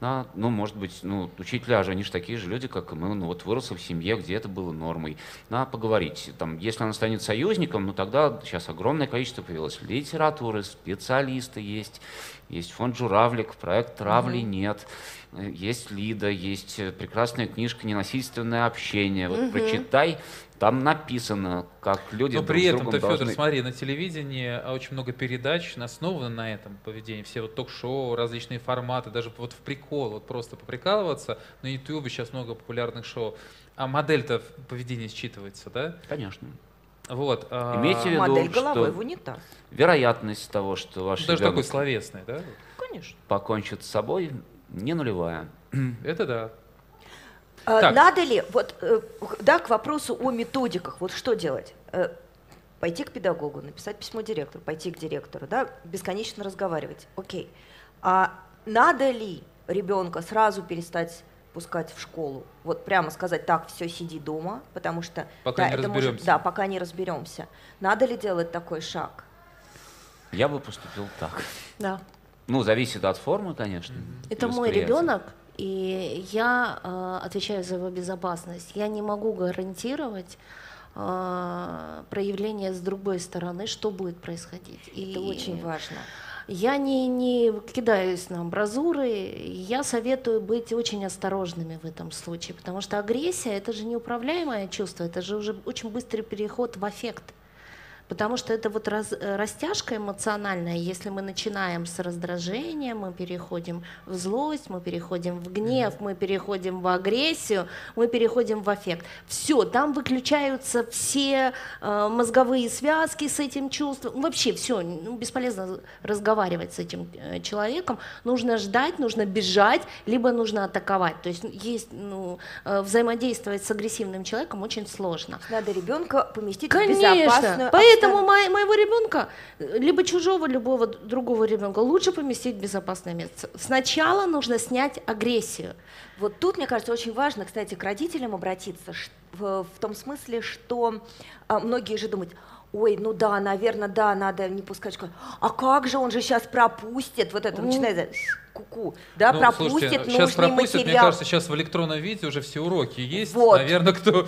Да, ну, может быть, ну, учителя же, они же такие же люди, как и мы, ну, вот выросла в семье, где это было нормой. Надо поговорить. Там, если она станет союзником, ну, тогда сейчас огромное количество появилось литературы, специалисты есть, есть фонд «Журавлик», проект «Травли» нет, э, есть Лида, есть э, прекрасная книжка «Ненасильственное общение». Вот прочитай, там написано, как люди Но друг при с этом, другом ты, Федор, должны... смотри, на телевидении а, очень много передач основано на этом поведении. Все вот ток-шоу, различные форматы, даже вот в прикол, вот просто поприкалываться. На Ютубе сейчас много популярных шоу. А модель-то в поведении считывается, да? Конечно. Вот. а, Имейте в виду, Модель что- головой в унитаз. Вероятность того, что ваш ну, Даже такой словесный, да? Конечно. покончит с собой, не нулевая. Это да. А, Так. Надо ли, вот, э, да, к вопросу о методиках, вот что делать? Э, Пойти к педагогу, написать письмо директору, пойти к директору, да, бесконечно разговаривать. Окей. А надо ли ребенка сразу перестать пускать в школу? Вот прямо сказать, так, все, сиди дома, потому что... Пока да, не это может- разберемся. да, пока не разберемся. Надо ли делать такой шаг? Я бы поступил так. Да. Ну, зависит от формы, конечно. Это мой ребенок, и я э, отвечаю за его безопасность. Я не могу гарантировать э, проявление с другой стороны, что будет происходить. Это И очень важно. Я не, не кидаюсь на амбразуры, я советую быть очень осторожными в этом случае, потому что агрессия это же неуправляемое чувство, это же уже очень быстрый переход в аффект. Потому что это вот раз- э, растяжка эмоциональная, если мы начинаем с раздражения, мы переходим в злость, мы переходим в гнев, мы переходим в агрессию, мы переходим в аффект. Все, там выключаются все э, мозговые связки с этим чувством. Вообще все, ну, бесполезно разговаривать с этим э, человеком. Нужно ждать, нужно бежать, либо нужно атаковать. То есть есть, ну, э, взаимодействовать с агрессивным человеком очень сложно. Надо ребенка поместить в Конечно. безопасную Поэтому мо- моего ребенка, э, либо чужого, любого другого ребенка, лучше поместить в безопасное место. Сначала нужно снять агрессию. Вот тут, мне кажется, очень важно, кстати, к родителям обратиться в, в том смысле, что а, многие же думают, ой, ну да, наверное, да, надо не пускать. А как же он же сейчас пропустит, вот это Ну. начинает ку-ку, да, Ну, пропустит слушайте, нужный сейчас пропустят, мне материал. кажется, сейчас в электронном виде уже все уроки есть. Вот. Наверное, кто...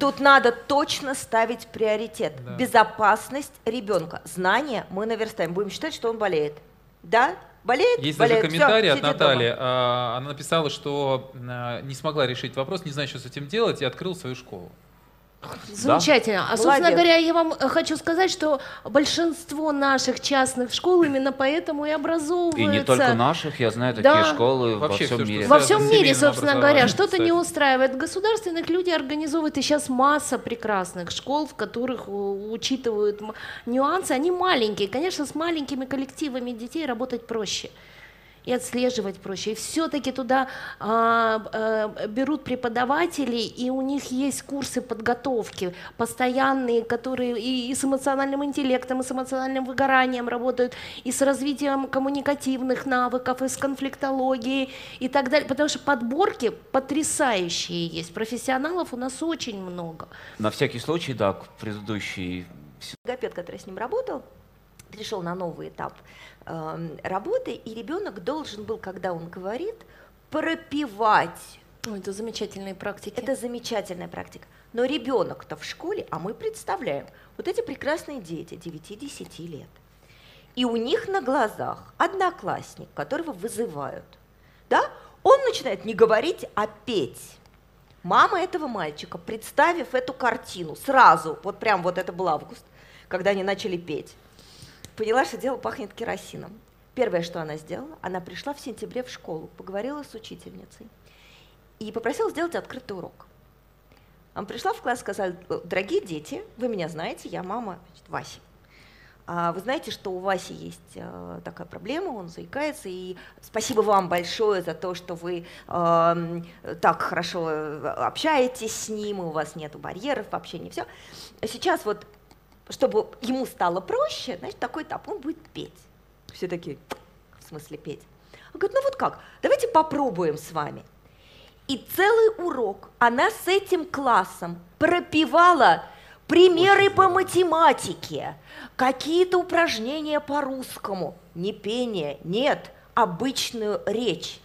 Тут надо точно ставить приоритет. Да. Безопасность ребенка. Знания мы наверстаем. Будем считать, что он болеет. Да? Болеет? Есть даже болеет. Всё, комментарий от сиди дома. Натальи. А, Она написала, что а, не смогла решить вопрос, не знает, что с этим делать, и открыл свою школу. Замечательно. А, собственно Молодец. говоря, я вам э, хочу сказать, что большинство наших частных школ именно поэтому и образовываются. И не только наших, я знаю такие Да. школы Вообще во всем что мире. Во всем мире, собственно говоря, что-то не устраивает государственных, люди организовывают. И сейчас масса прекрасных школ, в которых э, учитывают нюансы. Они маленькие. Конечно, с маленькими коллективами детей работать проще. И отслеживать проще. И все-таки туда а, а, берут преподавателей, и у них есть курсы подготовки постоянные, которые и, и с эмоциональным интеллектом, и с эмоциональным выгоранием работают, и с развитием коммуникативных навыков, и с конфликтологией и так далее. Потому что подборки потрясающие есть. Профессионалов у нас очень много. На всякий случай, да, к предыдущей логопед, который с ним работал, перешел на новый этап эм, работы, и ребенок должен был, когда он говорит, пропивать. Ой, это замечательные практики. Это замечательная практика. Но ребенок-то в школе, а мы представляем, вот эти прекрасные дети 9-10 лет, и у них на глазах одноклассник, которого вызывают, да, он начинает не говорить, а петь. Мама этого мальчика, представив эту картину сразу, вот прям вот это был август, когда они начали петь, поняла, что дело пахнет керосином. Первое, что она сделала, она пришла в сентябре в школу, поговорила с учительницей и попросила сделать открытый урок. Она пришла в класс, сказала, дорогие дети, вы меня знаете, я мама значит, Васи. А вы знаете, что у Васи есть э, такая проблема, он заикается, и спасибо вам большое за то, что вы э, так хорошо э, общаетесь с ним, и у вас нет барьеров в общении, все. Сейчас вот, чтобы ему стало проще, значит, такой этап, он будет петь. Все такие, в смысле петь? Он говорит, ну вот как, давайте попробуем с вами. И целый урок она с этим классом пропевала примеры по математике, какие-то упражнения по русскому, не пение, нет, обычную речь.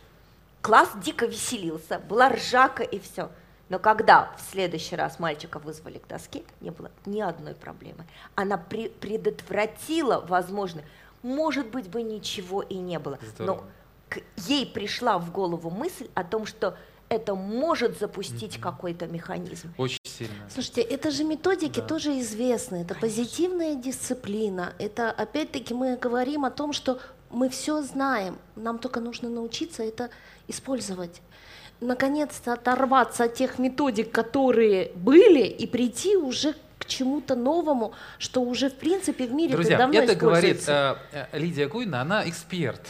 Класс дико веселился, была ржака и все. Но когда в следующий раз мальчика вызвали к доске, не было ни одной проблемы. Она при предотвратила, возможно, может быть бы ничего и не было. Здорово. Но к ей пришла в голову мысль о том, что это может запустить mm-hmm. какой-то механизм. Очень сильно. Слушайте, это же методики да. тоже известны. Это Конечно. позитивная дисциплина. Это опять-таки мы говорим о том, что мы все знаем. Нам только нужно научиться это использовать. Наконец-то оторваться от тех методик, которые были, и прийти уже к чему-то новому, что уже в принципе в мире Друзья, давно это говорит э, э, Лидия Гуйна, она эксперт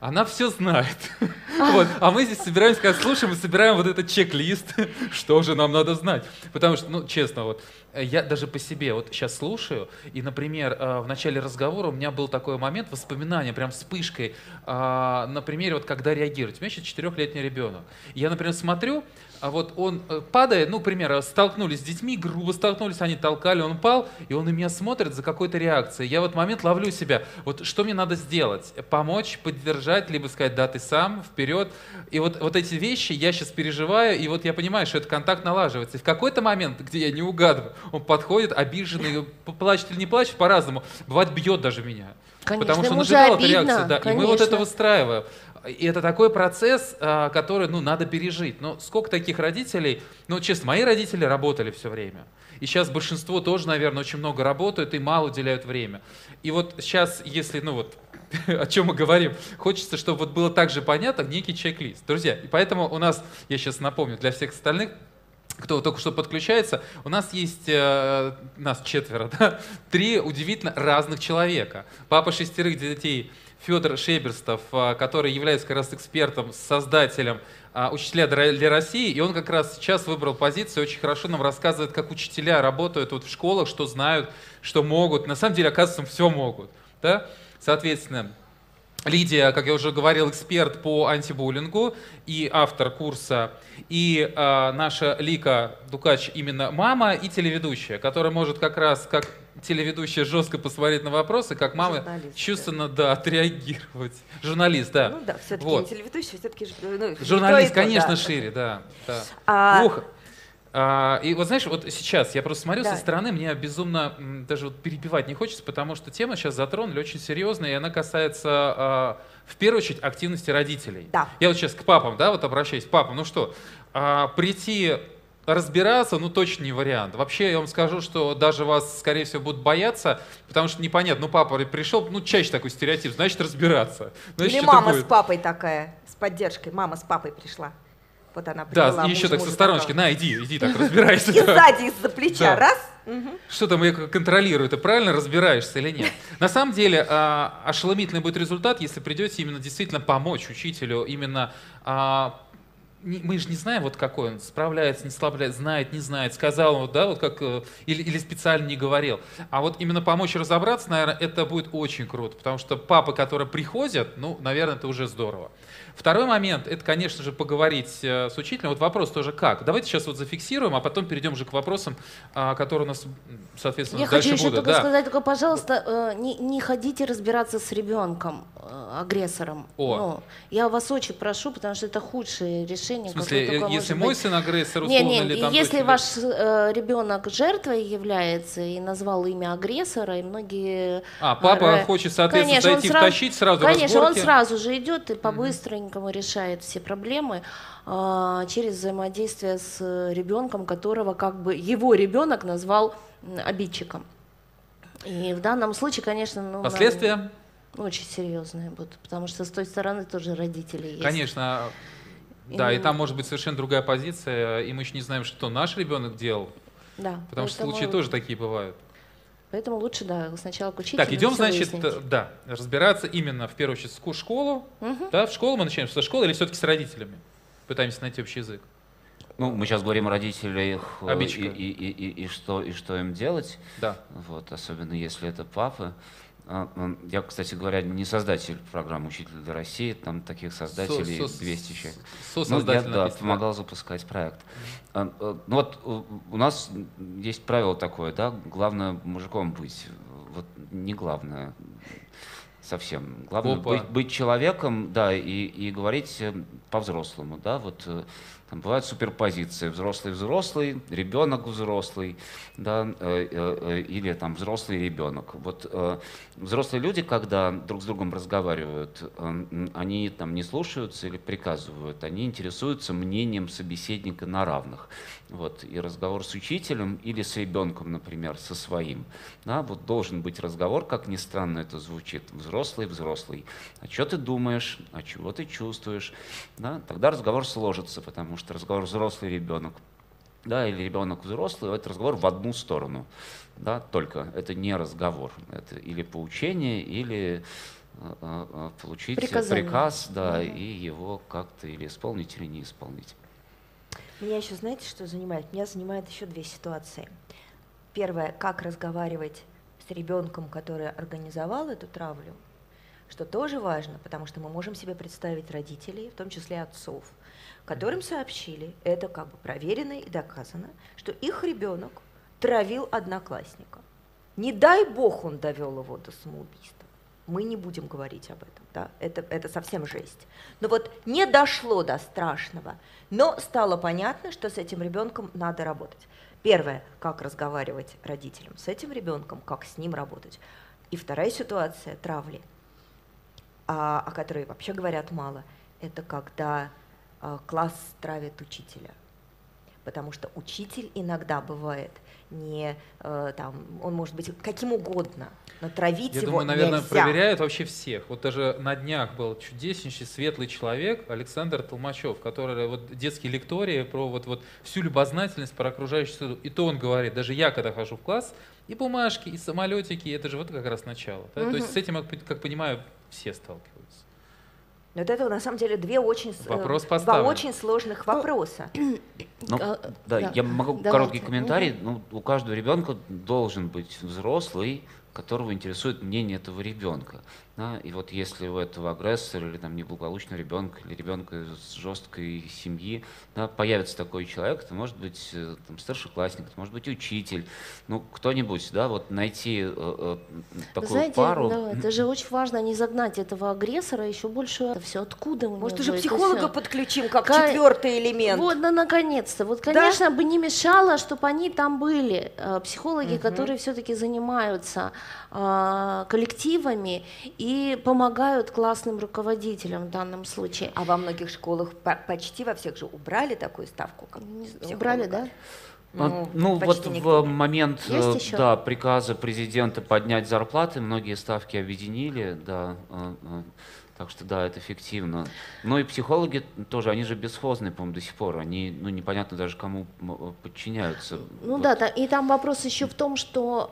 она все знает. вот. А мы здесь собираемся, когда слушаем, мы собираем вот этот чек-лист, что же нам надо знать. Потому что, ну, честно, вот, я даже по себе вот сейчас слушаю, и, например, э, в начале разговора у меня был такой момент воспоминания, прям вспышкой, а, на примере, вот когда реагировать. У меня сейчас четырехлетний ребенок. Я, например, смотрю, а вот он э, падает, ну, к примеру, столкнулись с детьми, грубо столкнулись, они толкали, он упал, и он на меня смотрит за какой-то реакцией. Я в этот момент ловлю себя, вот что мне надо сделать? Помочь, поддержать, либо сказать, да, ты сам, вперед. И вот, вот эти вещи я сейчас переживаю, и вот я понимаю, что этот контакт налаживается. И в какой-то момент, где я не угадываю, он подходит, обиженный, плачет или не плачет, по-разному. Бывает, бьет даже меня. Конечно, потому что он ожидал эту реакцию. Да, и мы вот это выстраиваем. И это такой процесс, а, который, ну, надо пережить. Но сколько таких родителей, ну, честно, мои родители работали все время. И сейчас большинство тоже, наверное, очень много работают и мало уделяют время. И вот сейчас, если, ну вот, о чем мы говорим, хочется, чтобы вот было также понятно некий чек-лист. Друзья, и поэтому у нас, я сейчас напомню, для всех остальных, кто только что подключается, у нас есть, э, нас четверо, да, три удивительно разных человека. Папа шестерых детей Федор Шеберстов, а, который является как раз экспертом, создателем а, учителя для России, и он как раз сейчас выбрал позицию, очень хорошо нам рассказывает, как учителя работают вот в школах, что знают, что могут. На самом деле, оказывается, все могут. Да? Соответственно, Лидия, как я уже говорил, эксперт по антибуллингу и автор курса, и э, наша Лика Дукач именно мама и телеведущая, которая может как раз как телеведущая жестко посмотреть на вопросы, как мама чувственно да, отреагировать. Журналист, да. Ну да, все-таки вот. не телеведущий, все-таки ну, журналист, конечно, да. шире, да. да. А... Ух, а, и вот знаешь, вот сейчас я просто смотрю да. со стороны, мне безумно даже вот перебивать не хочется, потому что тема сейчас затронули очень серьезная, и она касается а, в первую очередь активности родителей. Да. Я вот сейчас к папам, да, вот обращаюсь, папа, ну что, а, прийти разбираться, ну, точно не вариант. Вообще, я вам скажу, что даже вас, скорее всего, будут бояться, потому что непонятно, ну, папа пришел, ну, чаще такой стереотип, значит, разбираться. Значит, Или мама будет. с папой такая, с поддержкой, мама с папой пришла. Вот она приняла, Да, и еще так со стороночки, на, иди, иди, так разбирайся. И сзади, из-за плеча, раз. Что там я контролирую, ты правильно разбираешься или нет? На самом деле, а, ошеломительный будет результат, если придете именно действительно помочь учителю, именно а, мы же не знаем, вот какой он, справляется, не справляется, знает, не знает, сказал да, вот как, э, или, или специально не говорил. А вот именно помочь разобраться, наверное, это будет очень круто, потому что папы, которые приходят, ну, наверное, это уже здорово. Второй момент, это, конечно же, поговорить э, с учителем. Вот вопрос тоже как. Давайте сейчас вот зафиксируем, а потом перейдем уже к вопросам, а, которые у нас, соответственно, Я дальше хочу еще будут. только да. сказать, только, пожалуйста, э, не, не ходите разбираться с ребенком, агрессором. О. Ну, я вас очень прошу, потому что это худшее решение. В смысле, если мой быть. сын агрессор, условно, не, не, или там Если ваш э, ребенок жертвой является и назвал имя агрессора, и многие... А, папа э, хочет, соответственно, конечно, зайти, сразу, втащить сразу Конечно, разборки. он сразу же идет и по-быстренькому по решает все проблемы а, через взаимодействие с ребенком, которого как бы его ребенок назвал обидчиком. И в данном случае, конечно, ну, последствия. очень серьезные будут, потому что с той стороны тоже родители есть. Конечно, да, и И- там может быть совершенно другая позиция, и мы еще не знаем, что наш ребенок делал, Да. потому что поэтому- случаи тоже такие бывают. Поэтому лучше, да, сначала к учителю. Так, идем, значит, выяснить. э, да, разбираться именно в первую очередь в школу. Мгм. Да, в школу мы начинаем со школы или все-таки с родителями? Пытаемся найти общий язык. Ну, мы сейчас говорим о родителях э, и, и, и, и, и что, и что им делать, Да. вот, особенно если это папы. А, Я, кстати говоря, не создатель программы «Учитель для России», там таких создателей Со- со- 200 человек. Сосоздатель ну, я, да, помогал запускать проект. А, э, Ну вот э, у нас есть правило такое, да, главное мужиком быть. Вот не главное совсем. Главное Опа. быть, быть человеком, да, и, и говорить э, по-взрослому, да, вот там бывают суперпозиции, взрослый взрослый, ребенок взрослый, да, э, э, э, или там взрослый ребенок. Вот взрослые люди, когда друг с другом разговаривают, они там не слушаются или приказывают, они интересуются мнением собеседника на равных. Вот, и разговор с учителем или с ребенком, например, со своим. Да, вот должен быть разговор, как ни странно это звучит, взрослый, взрослый. А что ты думаешь, а чего ты чувствуешь? Да, тогда разговор сложится, потому что разговор взрослый ребенок, да, или ребенок взрослый, это разговор в одну сторону, да, только это не разговор, это или поучение, или э, э, получить Приказание. приказ, да, Мгм. и его как-то или исполнить, или не исполнить. Меня еще, знаете, что занимает? Меня занимает еще две ситуации. Первое, как разговаривать с ребенком, который организовал эту травлю, что тоже важно, потому что мы можем себе представить родителей, в том числе отцов, которым сообщили, это как бы проверено и доказано, что их ребенок травил одноклассника. Не дай бог он довел его до самоубийства. Мы не будем говорить об этом, да, это, это совсем жесть. Но вот не дошло до страшного, но стало понятно, что с этим ребенком надо работать. Первое, как разговаривать родителям с этим ребенком, как с ним работать. И вторая ситуация травли, а, о которой вообще говорят мало, это когда класс травит учителя. Потому что учитель иногда бывает не э, там, он может быть каким угодно, но травить Я его думаю, наверное, нельзя. проверяют вообще всех. Вот даже на днях был чудеснейший, светлый человек Александр Толмачев, который вот детские лектории про вот, вот всю любознательность про окружающую среду. И то он говорит, даже я, когда хожу в класс, и бумажки, и самолетики, это же вот как раз начало. да. То есть с этим, как понимаю, все сталкиваются. Но Вот это на самом деле две очень, э, Вопрос два очень сложных вопроса. Ну, А, да, да. я могу Давайте. короткий комментарий. Ну, у каждого ребенка должен быть взрослый, которого интересует мнение этого ребенка. Да? И вот если у этого агрессора или там неблагополучного ребенка или ребенка с жесткой семьи да, появится такой человек, это может быть э, там, старшеклассник, это может быть учитель, ну кто-нибудь, да, вот найти э, э, такую Знаете, пару. да, это же очень важно не загнать этого агрессора еще больше. Это все откуда у Может, уже психолога подключим как Ка- четвертый элемент. Вот, да, наконец-то. Вот, конечно, бы не мешало, чтобы они там были. Э, Психологи, Мгм. которые все-таки занимаются а, коллективами и помогают классным руководителям в данном случае. А во многих школах по- почти во всех же убрали такую ставку. Как знаю. Убрали, да? А, Ну, вот почти в момент э, да, приказа президента поднять зарплаты, многие ставки объединили, да, э, э, так что да, это эффективно. Ну и психологи тоже, они же бесхозные, по-моему, до сих пор, они, ну, непонятно даже кому э, подчиняются. Ну Вот. да, и там вопрос еще в том, что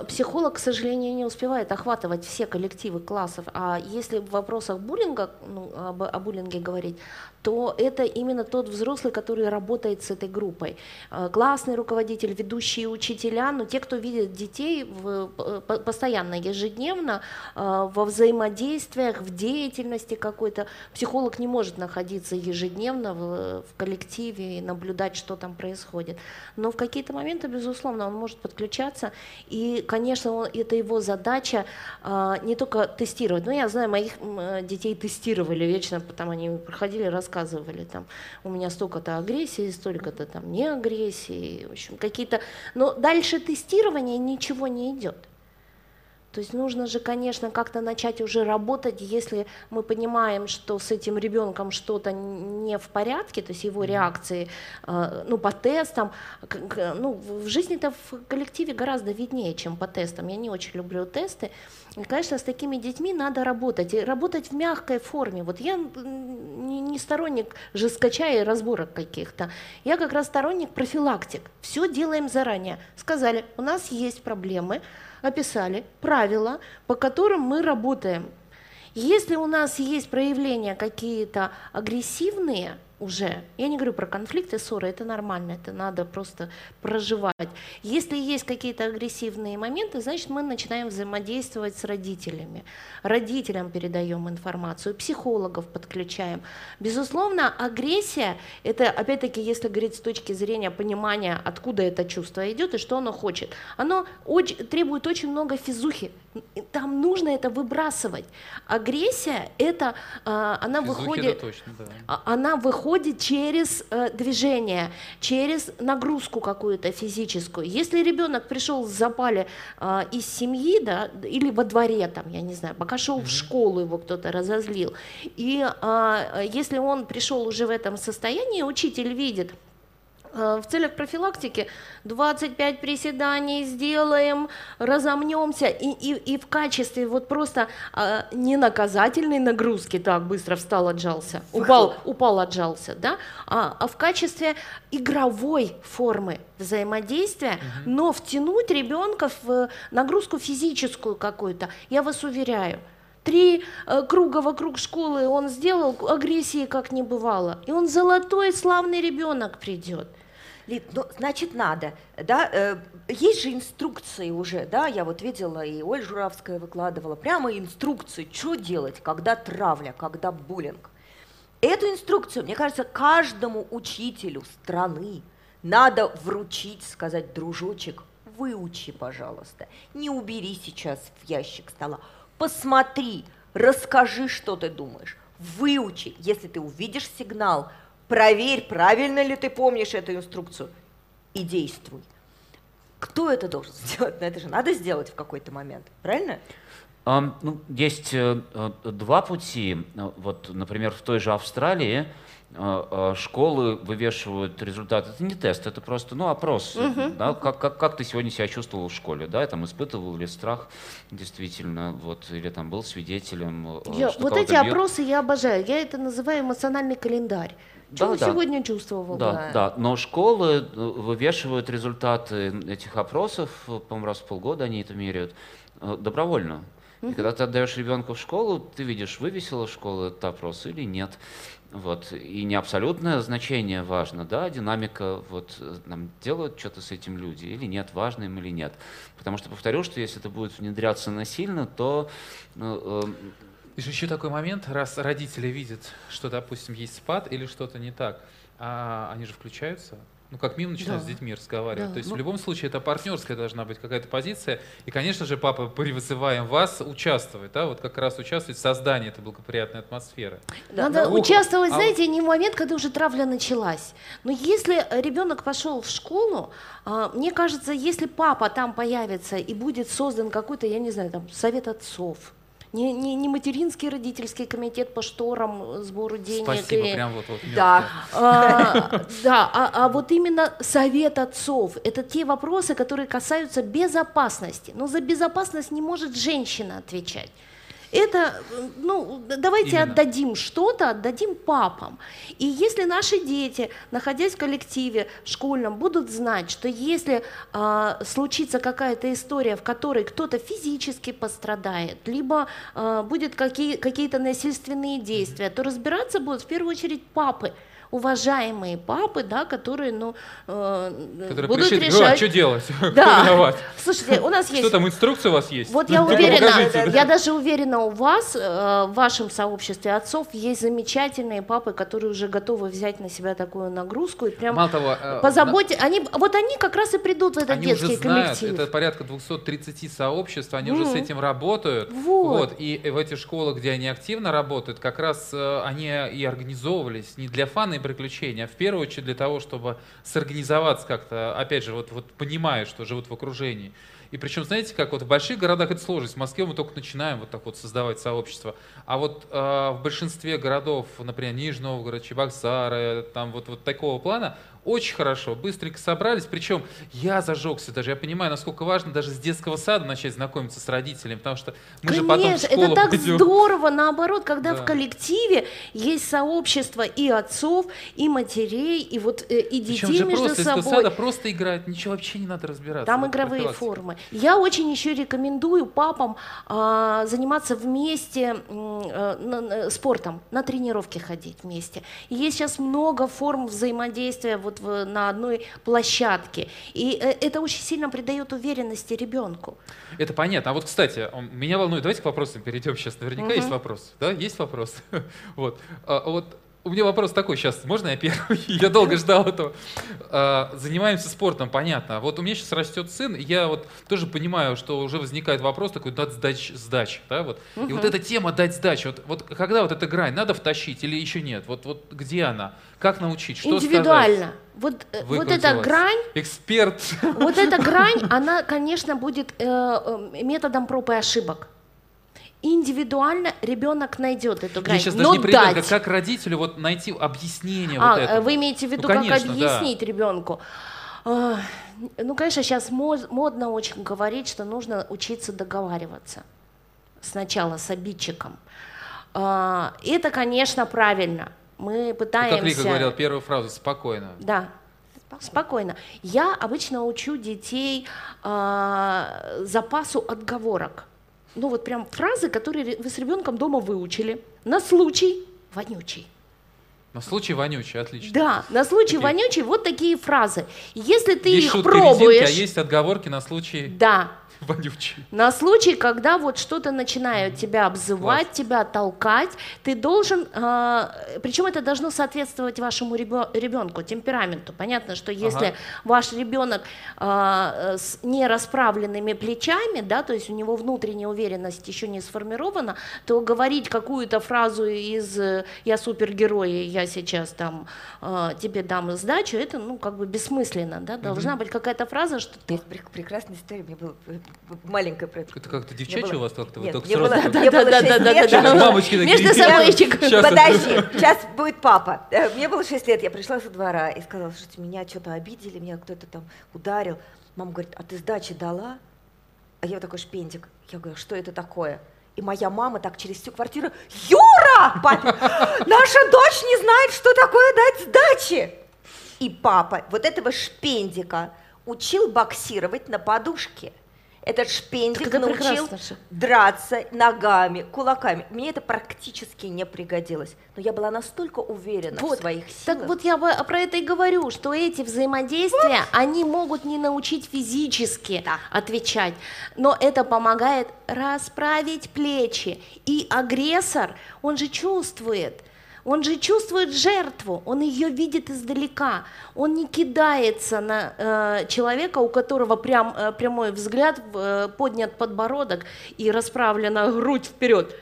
э, психолог, к сожалению, не успевает охватывать все коллективы классов. А если в вопросах буллинга, ну, об, о буллинге говорить, то это именно тот взрослый, который работает с этой группой. Э, классный руководитель, ведущие учителя, но те, кто видит детей в, э, по- постоянно, ежедневно, э, во взаимодействиях, в деятельности какой-то. Психолог не может находиться ежедневно в, в коллективе и наблюдать, что там происходит. Но в какие-то моменты, безусловно, он может подключаться. И, конечно, он- это его задача а, не только тестировать. Ну, я знаю, моих э, детей тестировали вечно, там они проходили, рассказывали, там, у меня столько-то агрессии, столько-то там не агрессии, в общем, какие-то... Но дальше тестирования ничего не идет. То есть нужно же, конечно, как-то начать уже работать, если мы понимаем, что с этим ребенком что-то не в порядке, то есть его реакции, э, ну, по тестам, ну, в жизни-то в коллективе гораздо виднее, чем по тестам. Я не очень люблю тесты. И, конечно, с такими детьми надо работать, и работать в мягкой форме. Вот я не, сторонник жесткача и разборок каких-то. Я как раз сторонник профилактик. Все делаем заранее. Сказали, у нас есть проблемы, описали правила, по которым мы работаем. Если у нас есть проявления какие-то агрессивные, уже. Я не говорю про конфликты, ссоры, это нормально, это надо просто проживать. Если есть какие-то агрессивные моменты, значит мы начинаем взаимодействовать с родителями. Родителям передаем информацию, психологов подключаем. Безусловно, агрессия, это опять-таки, если говорить с точки зрения понимания, откуда это чувство идет и что оно хочет, оно очень, требует очень много физухи. Там нужно это выбрасывать. Агрессия, это а, она физухи, выходит, точно, да. А, она выходит проходит через э, движение, через нагрузку какую-то физическую. Если ребенок пришел в запале э, из семьи, да, или во дворе, там, я не знаю, пока шел mm-hmm. в школу, его кто-то разозлил, и э, если он пришел уже в этом состоянии, учитель видит, в целях профилактики 25 приседаний сделаем, разомнемся, и, и, и в качестве вот просто а, не наказательной нагрузки, так, быстро встал, отжался, упал, упал, отжался, да, а, а в качестве игровой формы взаимодействия, угу. но втянуть ребенка в нагрузку физическую какую-то, я вас уверяю, три э, круга вокруг школы он сделал, агрессии как не бывало. И он золотой, славный ребенок придет. Лид, ну, значит, надо, да, э, есть же инструкции уже, да, я вот видела, и Оль Журавская выкладывала, прямо инструкции, что делать, когда травля, когда буллинг. Эту инструкцию, мне кажется, каждому учителю страны надо вручить, сказать, дружочек, выучи, пожалуйста, не убери сейчас в ящик стола, посмотри, расскажи, что ты думаешь, выучи, если ты увидишь сигнал – проверь, правильно ли ты помнишь эту инструкцию, и действуй. Кто это должен сделать? Но это же надо сделать в какой-то момент, правильно? Um, ну, есть uh, два пути. Вот, например, в той же Австралии школы вывешивают результаты. Это не тест, это просто ну, опрос. Uh-huh. Да, как, как, как ты сегодня себя чувствовал в школе? Да, там испытывал ли страх действительно, вот, или там был свидетелем. Я, вот эти бьет. опросы я обожаю. Я это называю эмоциональный календарь. Что да, да. сегодня чувствовал? Да, да, но школы э, вывешивают результаты этих опросов, по-моему, раз в полгода они это меряют, э, добровольно. И когда ты отдаешь ребенка в школу, ты видишь, вывесила школа этот опрос или нет. Вот. И не абсолютное значение важно, да, динамика, вот нам делают что-то с этим люди или нет, важно им или нет. Потому что, повторю, что если это будет внедряться насильно, то э, еще такой момент, раз родители видят, что, допустим, есть спад или что-то не так, а они же включаются, ну, как минимум начинают да. с детьми разговаривать. Да. То есть ну, в любом случае это партнерская должна быть какая-то позиция. И, конечно же, папа, призываем вас участвовать, да, вот как раз участвовать в создании этой благоприятной атмосферы. Надо Ух, участвовать, а... знаете, не в момент, когда уже травля началась. Но если ребенок пошел в школу, а, мне кажется, если папа там появится и будет создан какой-то, я не знаю, там, совет отцов, не, не, не материнский родительский комитет по шторам, сбору денег. Спасибо, и... прям вот, вот Да, а, да а, а вот именно совет отцов, это те вопросы, которые касаются безопасности. Но за безопасность не может женщина отвечать. Это, ну, давайте Именно. отдадим что-то, отдадим папам. И если наши дети, находясь в коллективе школьном, будут знать, что если э, случится какая-то история, в которой кто-то физически пострадает, либо э, будет какие, какие-то насильственные действия, то разбираться будут в первую очередь папы уважаемые папы, да, которые, ну, э, которые будут пришли, решать. А, что делать? Да. Кто виноват? Слушайте, у нас есть. Что там инструкция у вас есть? Вот я уверена, я даже уверена, у вас э, в вашем сообществе отцов есть замечательные папы, которые уже готовы взять на себя такую нагрузку и прям Мало того, э, позаботить. Они, вот они как раз и придут в этот они детский уже знают, коллектив. Это порядка 230 сообществ, они уже с этим работают. Вот. вот. И в эти школы, где они активно работают, как раз они и организовывались не для фана и приключения, в первую очередь для того, чтобы сорганизоваться как-то, опять же, вот, вот понимая, что живут в окружении. И причем, знаете, как вот в больших городах это сложность. В Москве мы только начинаем вот так вот создавать сообщество. А вот э, в большинстве городов, например, Нижний Новгород, Чебоксары, там вот, вот такого плана, очень хорошо, быстренько собрались. Причем я зажегся даже, я понимаю, насколько важно даже с детского сада начать знакомиться с родителями, потому что мы Конечно, же потом в школу это так пойдем. здорово, наоборот, когда Да. в коллективе есть сообщество и отцов, и матерей, и вот э, и Причем детей же между просто из собой. сада просто играть, ничего вообще не надо разбираться. Там игровые формы. Я очень еще рекомендую папам а, заниматься вместе э, на- на- спортом, на тренировки ходить вместе. И есть сейчас много форм взаимодействия вот в- на одной площадке. И э, это очень сильно придает уверенности ребенку. Это понятно. А вот, кстати, меня волнует, давайте к вопросам перейдем сейчас. Наверняка есть вопрос. Да, есть вопрос. Вот. А, Вот у меня вопрос такой сейчас. Можно я первый? Я долго ждал этого. А, Занимаемся спортом, понятно. А Вот у меня сейчас растет сын, и я вот тоже понимаю, что уже возникает вопрос такой, дать сдач, сдачи, да, вот. И вот эта тема дать сдачу, вот, вот когда вот эта грань, надо втащить или еще нет? Вот, вот где она? Как научить? Что Индивидуально. Вот, э, сказать? вот эта грань, Эксперт. вот эта грань, она, конечно, будет э, э, методом проб и ошибок. Индивидуально ребенок найдет эту грань. Я сейчас но даже не про ребенка, как родителю вот найти объяснение А, вот э, этого. вы имеете в виду, Ну, как конечно, да. объяснить ребенку? А, Ну, конечно, сейчас модно очень говорить, что нужно учиться договариваться сначала с обидчиком. А, Это, конечно, правильно. Мы Ну, пытаемся... Как Вика говорила, первую фразу спокойно. Да, спокойно. Я обычно учу детей а, запасу отговорок. Ну вот прям фразы, которые вы с ребенком дома выучили на случай вонючий. На случай вонючий, отлично. Да, на случай Такие. вонючий вот такие фразы. Если ты есть их пробуешь, резинки, а есть отговорки на случай да, вонючий. на случай, когда вот что-то начинают тебя обзывать, тебя толкать, ты должен, причем это должно соответствовать вашему ребенку, темпераменту. Понятно, что если Ага. ваш ребенок а, с нерасправленными плечами, да, то есть у него внутренняя уверенность еще не сформирована, то говорить какую-то фразу из э, «я супергерой, я сейчас там а, тебе дам сдачу», это ну как бы бессмысленно, да, должна быть какая-то фраза, что ты прекрасная история, мне было э, маленькая про Это как-то девчачье было- у вас как-то? Нет, только мне сразу было- так- мне было Да, шесть да, да, лет, да, да. мамочки такие. Между собойчик. Подожди, сейчас будет папа. Э, Мне было 6 лет, я пришла со двора и сказала, слушайте, меня что-то обидели, меня кто-то там ударил. Мама говорит, а ты сдачи дала? А я вот такой шпендик. Я говорю, что это такое? И моя мама так через всю квартиру, Юра, папе, наша дочь не знает, что такое дать сдачи. И папа вот этого шпендика учил боксировать на подушке. Этот шпендик это научил прекрасно драться ногами, кулаками. Мне это практически не пригодилось. Но я была настолько уверена в своих силах. Так вот я про это и говорю, что эти взаимодействия, они могут не научить физически Да. отвечать, но это помогает расправить плечи. И агрессор, он же чувствует, он же чувствует жертву, он ее видит издалека, он не кидается на э, человека, у которого прям, э, прямой взгляд, э, поднят подбородок и расправлена грудь вперед.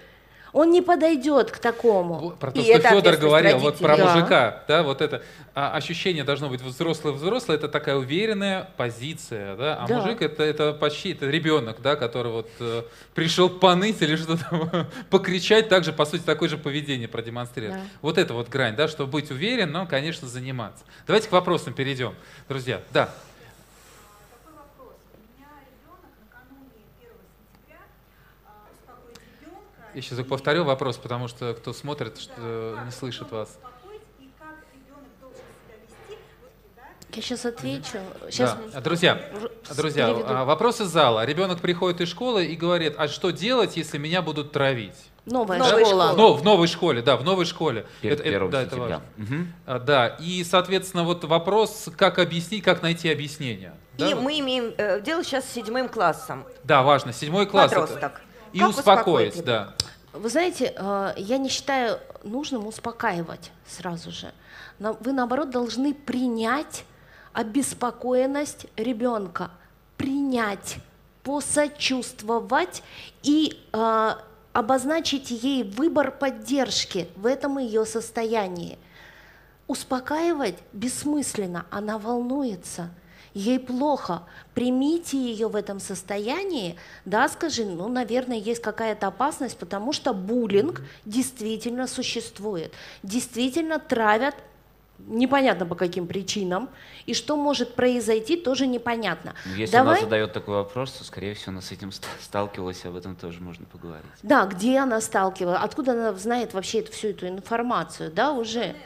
Он не подойдет к такому. Про то, И что это Федор говорил, вот про. Да. мужика, да, вот это а, ощущение должно быть взрослый-взрослый, это такая уверенная позиция, да, а Да. мужик это, это почти это ребенок, да, который вот э, пришел поныть или что-то покричать, также, по сути, такое же поведение продемонстрировать. Да. Вот это вот грань, да, чтобы быть уверен, но, конечно, заниматься. Давайте к вопросам перейдем, друзья. Да, Такой вопрос. У меня ребенок накануне 1 сентября а, успокоить сейчас повторю вопрос, потому что кто смотрит, что не слышит вас. Да? Я сейчас отвечу. Сейчас Да. А, Друзья, друзья, переведу. а, вопрос из зала. Ребенок приходит из школы и говорит, а что делать, если меня будут травить? Новая Новая школа. Но в новой школе, да, в новой школе. Перед Это- это- 1 да, это важно. А, Да, и, соответственно, вот вопрос, как объяснить, как найти объяснение. Да, И вот? мы имеем э, дело сейчас с седьмым классом. Да, важно, седьмой класс. это- Подросток. И Как успокоить, успокоить да. Вы знаете, э, я не считаю нужным успокаивать сразу же. Вы, наоборот, должны принять обеспокоенность ребенка, принять, посочувствовать и э, обозначить ей выбор поддержки в этом ее состоянии. Успокаивать бессмысленно, она волнуется. Ей плохо. Примите ее в этом состоянии, да, скажи, ну, наверное, есть какая-то опасность, потому что буллинг действительно существует. Действительно травят непонятно по каким причинам, и что может произойти, тоже непонятно. Ну, Если Давай- она задает такой вопрос, то, скорее всего, она с этим ст- сталкивалась, об этом тоже можно поговорить. Да, где она сталкивалась, откуда она знает вообще эту, всю эту информацию, да, уже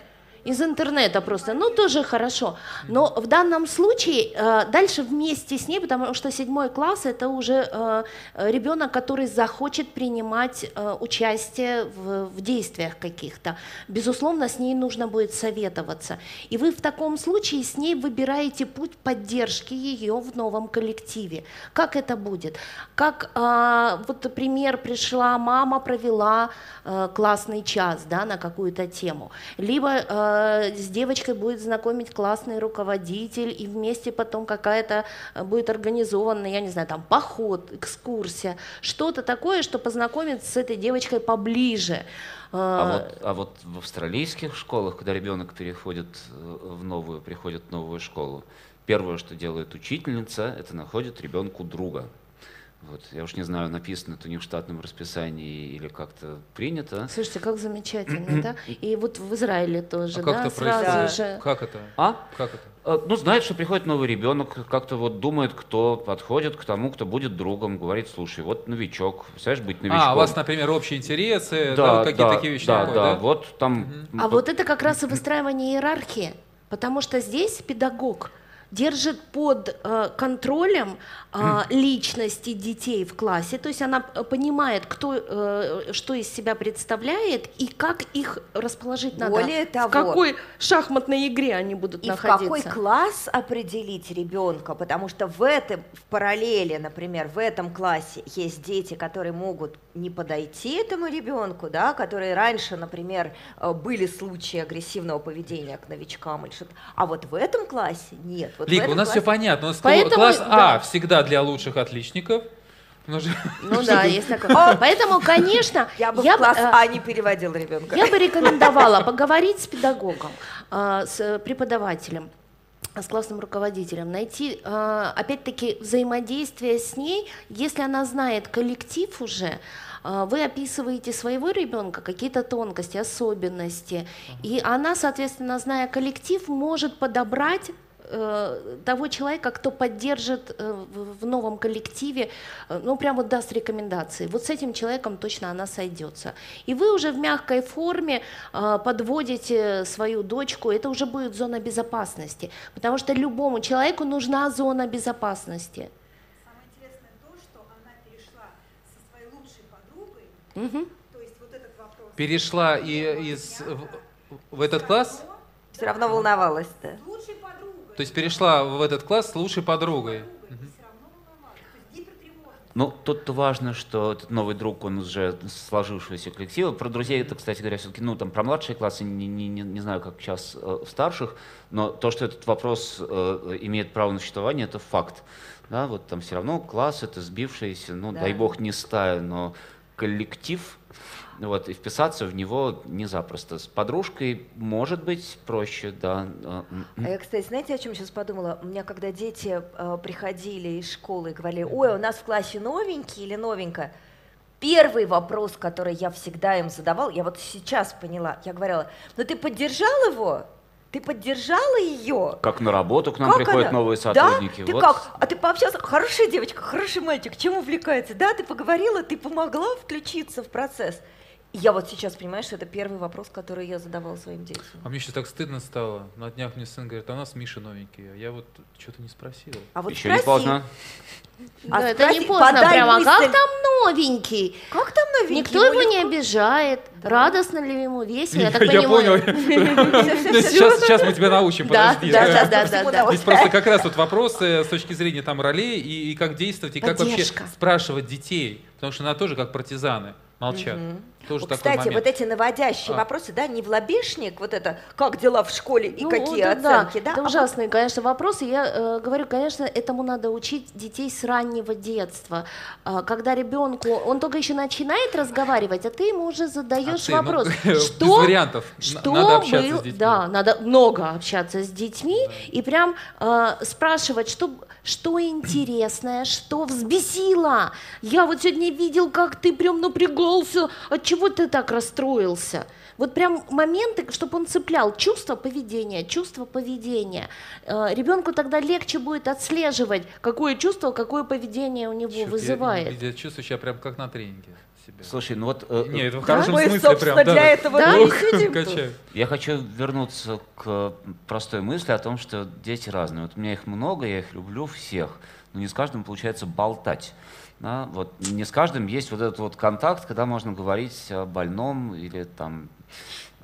из интернета просто, ну тоже хорошо. Но в данном случае э, дальше вместе с ней, потому что седьмой класс это уже э, ребенок, который захочет принимать э, участие в, действиях каких-то. Безусловно, с ней нужно будет советоваться. И вы в таком случае с ней выбираете путь поддержки ее в новом коллективе. Как это будет? Как а, вот пример пришла мама провела э, классный час, да, на какую-то тему, либо э, с девочкой будет знакомить классный руководитель и вместе потом какая-то э, будет организована, я не знаю, там поход, экскурсия, что-то такое, что познакомит с этой девочкой поближе. А Э, вот, а вот в австралийских школах, когда ребенок переходит э, в новую, приходит в новую школу, первое, что делает учительница, это находит ребенку друга. Вот. Я уж не знаю, написано это у них в штатном расписании или как-то принято. Слушайте, как замечательно, да? И вот в Израиле тоже, А как да, это сразу происходит? же. Как это? А? Как это? Э, Ну, знает, что приходит новый ребенок, как-то вот думает, кто подходит к тому, кто будет другом, говорит, слушай, вот новичок, представляешь, быть новичком. А, у вас, например, общие интересы, да, вот какие-то такие вещи да, находят, да, да? вот там... А вот это как раз и выстраивание иерархии, потому что здесь педагог держит под э, контролем э, личности детей в классе, то есть она э, понимает, кто э, что из себя представляет и как их расположить надо. Более того- в какой шахматной игре они будут И в находиться. какой класс определить ребенка, потому что в этом, в параллели, например, в этом классе есть дети, которые могут не подойти этому ребенку, да, которые раньше, например, э, были случаи агрессивного поведения к новичкам или что-то, а вот в этом классе нет. Вот Лика, у нас все классе- понятно. У нас Поэтому, класс да. А всегда для лучших отличников. Ну да, есть такое. Поэтому, конечно, Я бы я в класс э, А не переводил ребенка. Я бы рекомендовала поговорить с педагогом, а, с преподавателем с классным руководителем, найти, а, опять-таки, взаимодействие с ней, если она знает коллектив уже, вы описываете своего ребенка, какие-то тонкости, особенности, и она, соответственно, зная коллектив, может подобрать э, того человека, кто поддержит э, в в новом коллективе, э, ну прям вот даст рекомендации. Вот с этим человеком точно она сойдется. И вы уже в мягкой форме э, подводите свою дочку, это уже будет зона безопасности, потому что любому человеку нужна зона безопасности. Самое интересное то, что она перешла со своей лучшей подругой, Мгм. то есть вот этот вопрос. Перешла и из в, в этот класс, Все равно волновалась лучшей подругой. То есть перешла в этот класс с лучшей подругой. Ну, тут важно, что этот новый друг, он уже сложившегося коллектива. Про друзей это, кстати говоря, все-таки, ну, там, про младшие классы, не, не, не, знаю, как сейчас э, в старших, но то, что этот вопрос э, имеет право на существование, это факт. Да, вот там все равно класс это сбившийся, ну, Да. дай бог, не стая, но коллектив, вот, и вписаться в него не запросто. С подружкой может быть проще, да. э, А я, кстати, знаете, о чем сейчас подумала? У меня, когда дети э, приходили из школы и говорили, ой, у нас в классе новенький или новенькая, первый вопрос, который я всегда им задавал, я вот сейчас поняла, я говорила, ну ты поддержал его? Ты поддержала ее? Как на работу к нам Как приходят она? новые сотрудники. Да? Ты Вот как? А ты пообщался? Хорошая девочка, хороший мальчик, чем увлекается? Да, ты поговорила, ты помогла включиться в процесс. Я вот сейчас понимаю, что это первый вопрос, который я задавала своим детям. А мне сейчас так стыдно стало. На днях мне сын говорит, а у нас Миша новенький. А я вот что-то не спросил. А вот Еще не спроси, поздно. А Да, это не поздно прямо. А мысль. как там новенький? Как там новенький? Никто его не обижает. Радостно ли ему, весело, я так Я понимаю. понял. Сейчас, мы тебя научим, подожди. да, да, да. Здесь просто как раз вот вопросы с точки зрения там ролей и, как действовать, и как вообще спрашивать детей. Потому что она тоже как партизаны молчат. Тоже Вот, такой Кстати, момент. вот эти наводящие А. вопросы, да, не в лобешник, вот это, как дела в школе и Ну, какие да, оценки, да? Это а вот ужасные, конечно, вопросы. Я э, говорю, конечно, этому надо учить детей с раннего детства. А, когда ребенку, он только еще начинает разговаривать, а ты ему уже задаешь А ты, ну, вопрос, без что, вариантов. Н- что надо общаться был- с детьми. да, надо много общаться с детьми и прям э, спрашивать, что что интересное, что взбесило. Я вот сегодня видел, как ты прям напрягался, от чего ты так расстроился. Вот прям моменты, чтобы он цеплял чувство поведения, чувство поведения. Э, Ребенку тогда легче будет отслеживать, какое чувство, какое поведение у него я- вызывает. Я, чувствую себя прям как на тренинге. себя. Слушай, ну вот э, Не, это в э, хорошем мы, смысле собственно, прям. да. для этого Да, мы и Ух, сидим я хочу вернуться к простой мысли о том, что дети разные. Вот у меня их много, я их люблю всех, но не с каждым получается болтать. Да? Вот не с каждым есть вот этот вот контакт, когда можно говорить о больном или там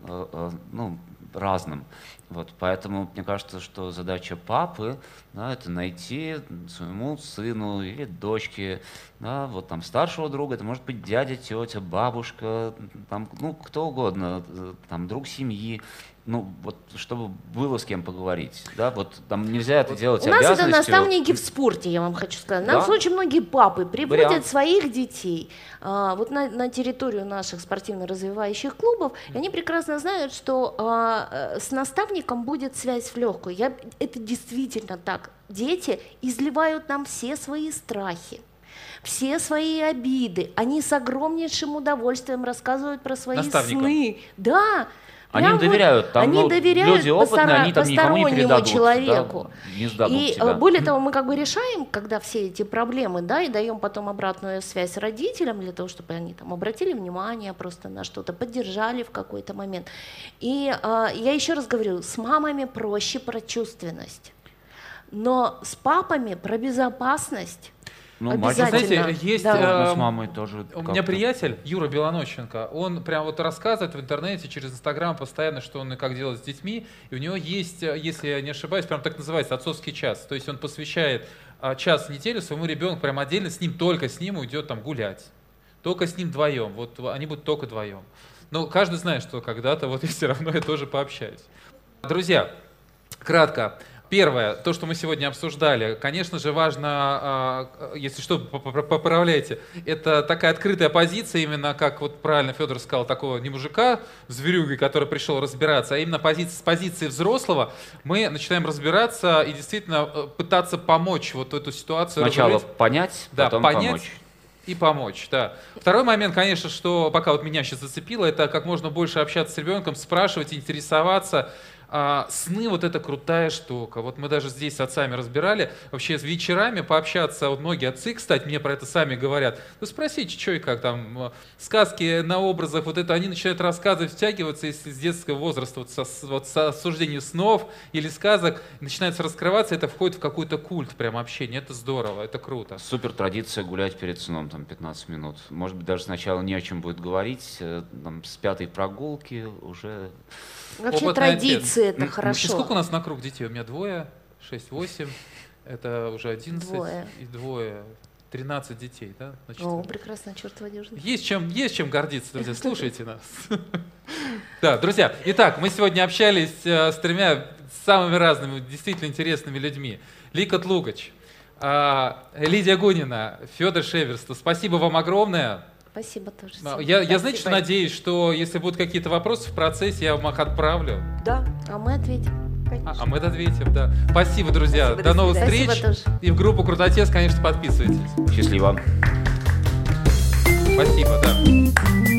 э, э, ну, разном. Вот, поэтому мне кажется, что задача папы да, это найти своему сыну или дочке, да, вот там старшего друга, это может быть дядя, тетя, бабушка, там, ну, кто угодно, э, там, друг семьи, ну, вот, чтобы было с кем поговорить, да, вот там нельзя это делать У нас это наставники в спорте, я вам хочу сказать. У нас Да. очень многие папы приводят Вариант. своих детей а, вот на, на территорию наших спортивно-развивающих клубов, и они прекрасно знают, что а, э, с наставником будет связь в легкую. Я, это действительно так. Дети изливают нам все свои страхи. Все свои обиды, они с огромнейшим удовольствием рассказывают про свои сны. Да, Они прям доверяют, там, они ну, доверяют люди опытные, они там никому не передадут, да, человеку. не сдадут И тебя. э, более того, мы как бы решаем, когда все эти проблемы, да, и даем потом обратную связь родителям для того, чтобы они там обратили внимание просто на что-то, поддержали в какой-то момент. И э, я еще раз говорю, с мамами проще про чувственность, но с папами про безопасность. Ну, мальчик, обязательно. Знаете, есть, Да. ну, с мамой тоже У меня приятель Юра Белонощенко, он прям вот рассказывает в интернете через Инстаграм постоянно, что он и как делать с детьми, и у него есть, э, если я не ошибаюсь, прям так называется отцовский час, то есть он посвящает а, час в неделю своему ребенку прям отдельно с ним, только с ним уйдет там гулять, только с ним вдвоем, вот они будут только вдвоем. Но каждый знает, что когда-то вот и все равно я тоже пообщаюсь. Друзья, кратко. Первое, то, что мы сегодня обсуждали, конечно же, важно, а, если что, поп- поп- поправляйте, это такая открытая позиция, именно как вот правильно Федор сказал, такого не мужика, зверюги, который пришел разбираться, а именно позиция, с позиции взрослого мы начинаем разбираться и действительно э, пытаться помочь вот эту ситуацию Сначала разрулить. понять, Да, потом понять помочь. и помочь, да. Второй момент, конечно, что пока вот меня сейчас зацепило, это как можно больше общаться с ребенком, спрашивать, интересоваться. А, сны вот это крутая штука. Вот мы даже здесь с отцами разбирали. Вообще с вечерами пообщаться, вот многие отцы, кстати, мне про это сами говорят. Ну спросите, что и как там, э, сказки на образах, вот это они начинают рассказывать, втягиваться, если с детского возраста, вот со, вот со обсуждения снов или сказок, начинается раскрываться, это входит в какой-то культ прям общения. Это здорово, это круто. Супер традиция гулять перед сном, там, 15 минут. Может быть, даже сначала не о чем будет говорить, э, там, с пятой прогулки уже... Вообще Опытный традиции отец. это хорошо. И сколько у нас на круг детей? У меня двое, 6, 8, это уже 11 Двое. и двое, 13 детей, да? Значит, О, прекрасно, черт возьми. есть чем, есть чем гордиться, друзья, слушайте нас. Да, друзья, итак, мы сегодня общались э, с тремя самыми разными, действительно интересными людьми. Лика Тлугач, а, Лидия Гунина, Федор Шеверстов. Спасибо вам огромное. Спасибо тоже. А, всем. Я, я знаете, что надеюсь, что если будут какие-то вопросы в процессе, я вам их отправлю. Да, А мы ответим. А, а мы ответим, да. Спасибо, друзья. Спасибо, до, до новых свидания. встреч. Спасибо тоже. И в группу Крутотец, конечно, подписывайтесь. Счастливо. Спасибо, да.